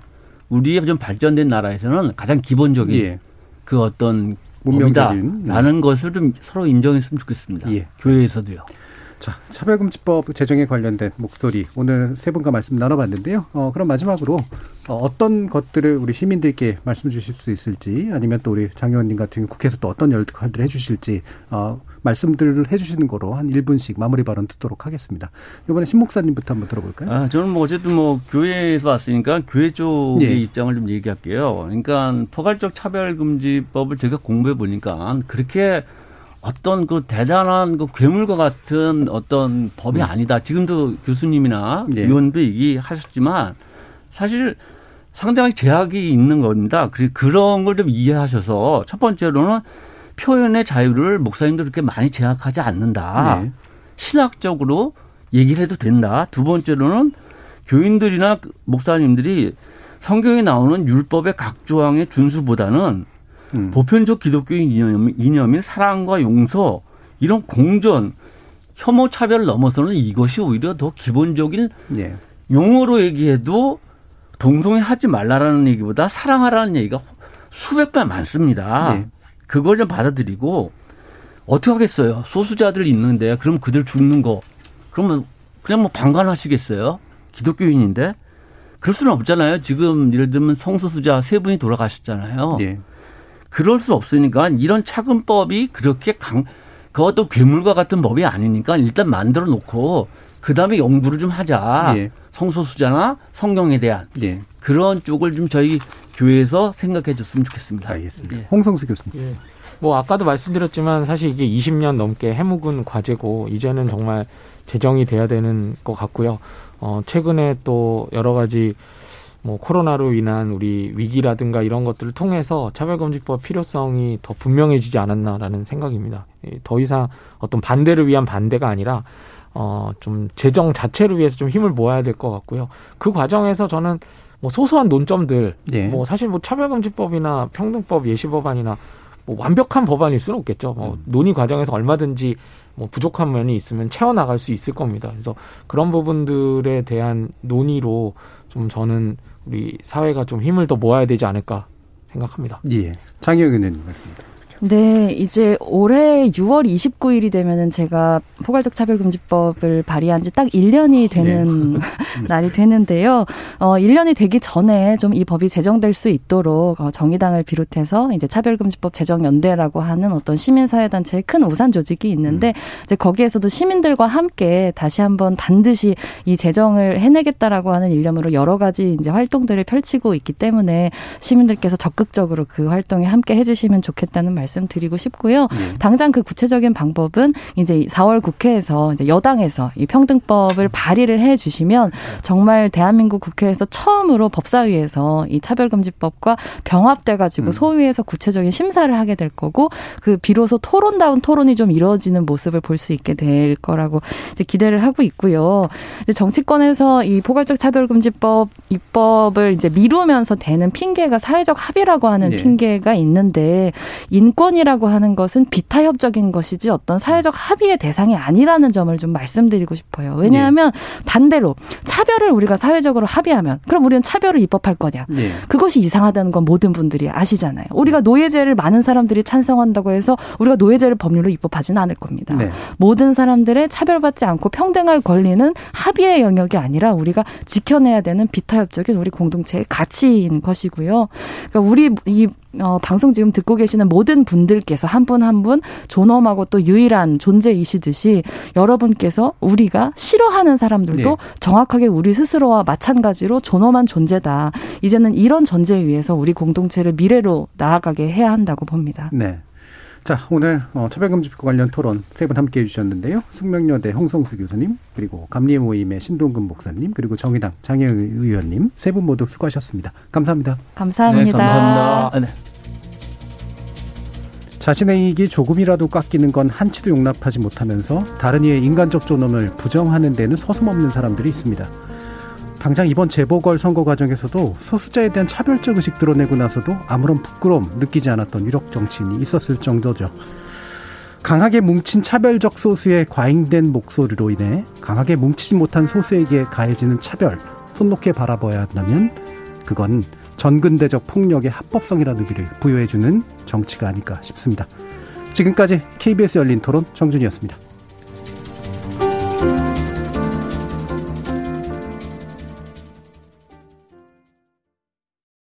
우리의 좀 발전된 나라에서는 가장 기본적인 예. 그 어떤 문명이다라는 예. 것을 좀 서로 인정했으면 좋겠습니다. 예. 교회에서도요. 자, 차별금지법 제정에 관련된 목소리 오늘 세 분과 말씀 나눠봤는데요. 어, 그럼 마지막으로 어, 떤 것들을 우리 시민들께 말씀 주실 수 있을지 아니면 또 우리 장 의원님 같은 국회에서 또 어떤 역할들을 해주실지 어, 말씀들을 해주시는 거로 한 1분씩 마무리 발언 듣도록 하겠습니다. 이번에 신 목사님부터 한번 들어볼까요? 아, 저는 뭐 어쨌든 뭐 교회에서 왔으니까 교회 쪽의 예. 입장을 좀 얘기할게요. 그러니까 포괄적 차별금지법을 제가 공부해 보니까 그렇게 어떤 그 대단한 그 괴물과 같은 어떤 법이 음. 아니다. 지금도 교수님이나 네. 위원도 얘기하셨지만 사실 상당히 제약이 있는 겁니다. 그런 걸 좀 이해하셔서 첫 번째로는 표현의 자유를 목사님도 그렇게 많이 제약하지 않는다. 네. 신학적으로 얘기를 해도 된다. 두 번째로는 교인들이나 목사님들이 성경에 나오는 율법의 각 조항의 준수보다는 음. 보편적 기독교인 이념, 이념인 사랑과 용서 이런 공존 혐오 차별을 넘어서는 이것이 오히려 더 기본적인 예. 용어로 얘기해도 동성애 하지 말라라는 얘기보다 사랑하라는 얘기가 수백 배 많습니다. 예. 그걸 좀 받아들이고 어떻게 하겠어요? 소수자들 있는데 그럼 그들 죽는 거 그러면 그냥 뭐 방관하시겠어요? 기독교인인데 그럴 수는 없잖아요. 지금 예를 들면 성소수자 세 분이 돌아가셨잖아요. 예. 그럴 수 없으니까 이런 차근법이 그렇게 강, 그것도 괴물과 같은 법이 아니니까 일단 만들어 놓고 그 다음에 연구를 좀 하자. 예. 성소수자나 성경에 대한 예. 그런 쪽을 좀 저희 교회에서 생각해 줬으면 좋겠습니다. 알겠습니다. 예. 홍성수 교수님. 예. 뭐 아까도 말씀드렸지만 사실 이게 20년 넘게 해묵은 과제고 이제는 정말 제정이 돼야 되는 것 같고요. 어, 최근에 또 여러 가지 뭐 코로나로 인한 우리 위기라든가 이런 것들을 통해서 차별금지법 필요성이 더 분명해지지 않았나라는 생각입니다. 더 이상 어떤 반대를 위한 반대가 아니라 어, 좀 재정 자체를 위해서 좀 힘을 모아야 될 것 같고요. 그 과정에서 저는 뭐 소소한 논점들, 네. 뭐 사실 뭐 차별금지법이나 평등법 예시법안이나 뭐 완벽한 법안일 수는 없겠죠. 뭐 음. 논의 과정에서 얼마든지 뭐 부족한 면이 있으면 채워나갈 수 있을 겁니다. 그래서 그런 부분들에 대한 논의로 좀 저는 우리 사회가 좀 힘을 더 모아야 되지 않을까 생각합니다. 예. 장혁 의원님 말씀입니다. 네, 이제 올해 6월 29일이 되면은 제가 포괄적 차별금지법을 발의한 지 딱 1년이 되는 네. [LAUGHS] 날이 되는데요. 어, 1년이 되기 전에 좀 이 법이 제정될 수 있도록 어, 정의당을 비롯해서 이제 차별금지법 제정연대라고 하는 어떤 시민사회단체의 큰 우산 조직이 있는데 음. 이제 거기에서도 시민들과 함께 다시 한번 반드시 이 제정을 해내겠다라고 하는 일념으로 여러 가지 이제 활동들을 펼치고 있기 때문에 시민들께서 적극적으로 그 활동에 함께 해주시면 좋겠다는 말씀 말씀드리고 싶고요. 네. 당장 그 구체적인 방법은 이제 4월 국회에서 이제 여당에서 이 평등법을 발의를 해 주시면 정말 대한민국 국회에서 처음으로 법사위에서 이 차별금지법과 병합돼 가지고 음. 소위에서 구체적인 심사를 하게 될 거고 그 비로소 토론다운 토론이 좀 이루어지는 모습을 볼 수 있게 될 거라고 이제 기대를 하고 있고요. 정치권에서 이 포괄적 차별금지법 입법을 이제 미루면서 되는 핑계가 사회적 합의라고 하는 네. 핑계가 있는데 인권 인권이라고 하는 것은 비타협적인 것이지 어떤 사회적 합의의 대상이 아니라는 점을 좀 말씀드리고 싶어요. 왜냐하면 네. 반대로 차별을 우리가 사회적으로 합의하면 그럼 우리는 차별을 입법할 거냐? 네. 그것이 이상하다는 건 모든 분들이 아시잖아요. 우리가 노예제를 많은 사람들이 찬성한다고 해서 우리가 노예제를 법률로 입법하지는 않을 겁니다. 네. 모든 사람들의 차별받지 않고 평등할 권리는 합의의 영역이 아니라 우리가 지켜내야 되는 비타협적인 우리 공동체의 가치인 것이고요. 그러니까 우리 이 어, 방송 지금 듣고 계시는 모든 분 들께서 한 분 한 분 존엄하고 또 유일한 존재이시듯이 여러분께서 우리가 싫어하는 사람들도 네. 정확하게 우리 스스로와 마찬가지로 존엄한 존재다. 이제는 이런 전제 위에서 우리 공동체를 미래로 나아가게 해야 한다고 봅니다. 네. 자, 오늘 어, 차별금지법 관련 토론 세 분 함께 해주셨는데요. 숙명여대 홍성수 교수님, 그리고 감리의 모임의 신동근 목사님, 그리고 정의당 장혜영 의원님 세 분 모두 수고하셨습니다. 감사합니다. 감사합니다. 네, 감사합니다. 네. 자신의 이익이 조금이라도 깎이는 건 한치도 용납하지 못하면서 다른 이의 인간적 존엄을 부정하는 데는 서슴없는 사람들이 있습니다. 당장 이번 재보궐 선거 과정에서도 소수자에 대한 차별적 의식 드러내고 나서도 아무런 부끄러움 느끼지 않았던 유력 정치인이 있었을 정도죠. 강하게 뭉친 차별적 소수의 과잉된 목소리로 인해 강하게 뭉치지 못한 소수에게 가해지는 차별, 손 놓게 바라봐야 한다면 그건 전근대적 폭력의 합법성이라는 의미를 부여해주는 정치가 아닐까 싶습니다. 지금까지 KBS 열린 토론 정준이었습니다.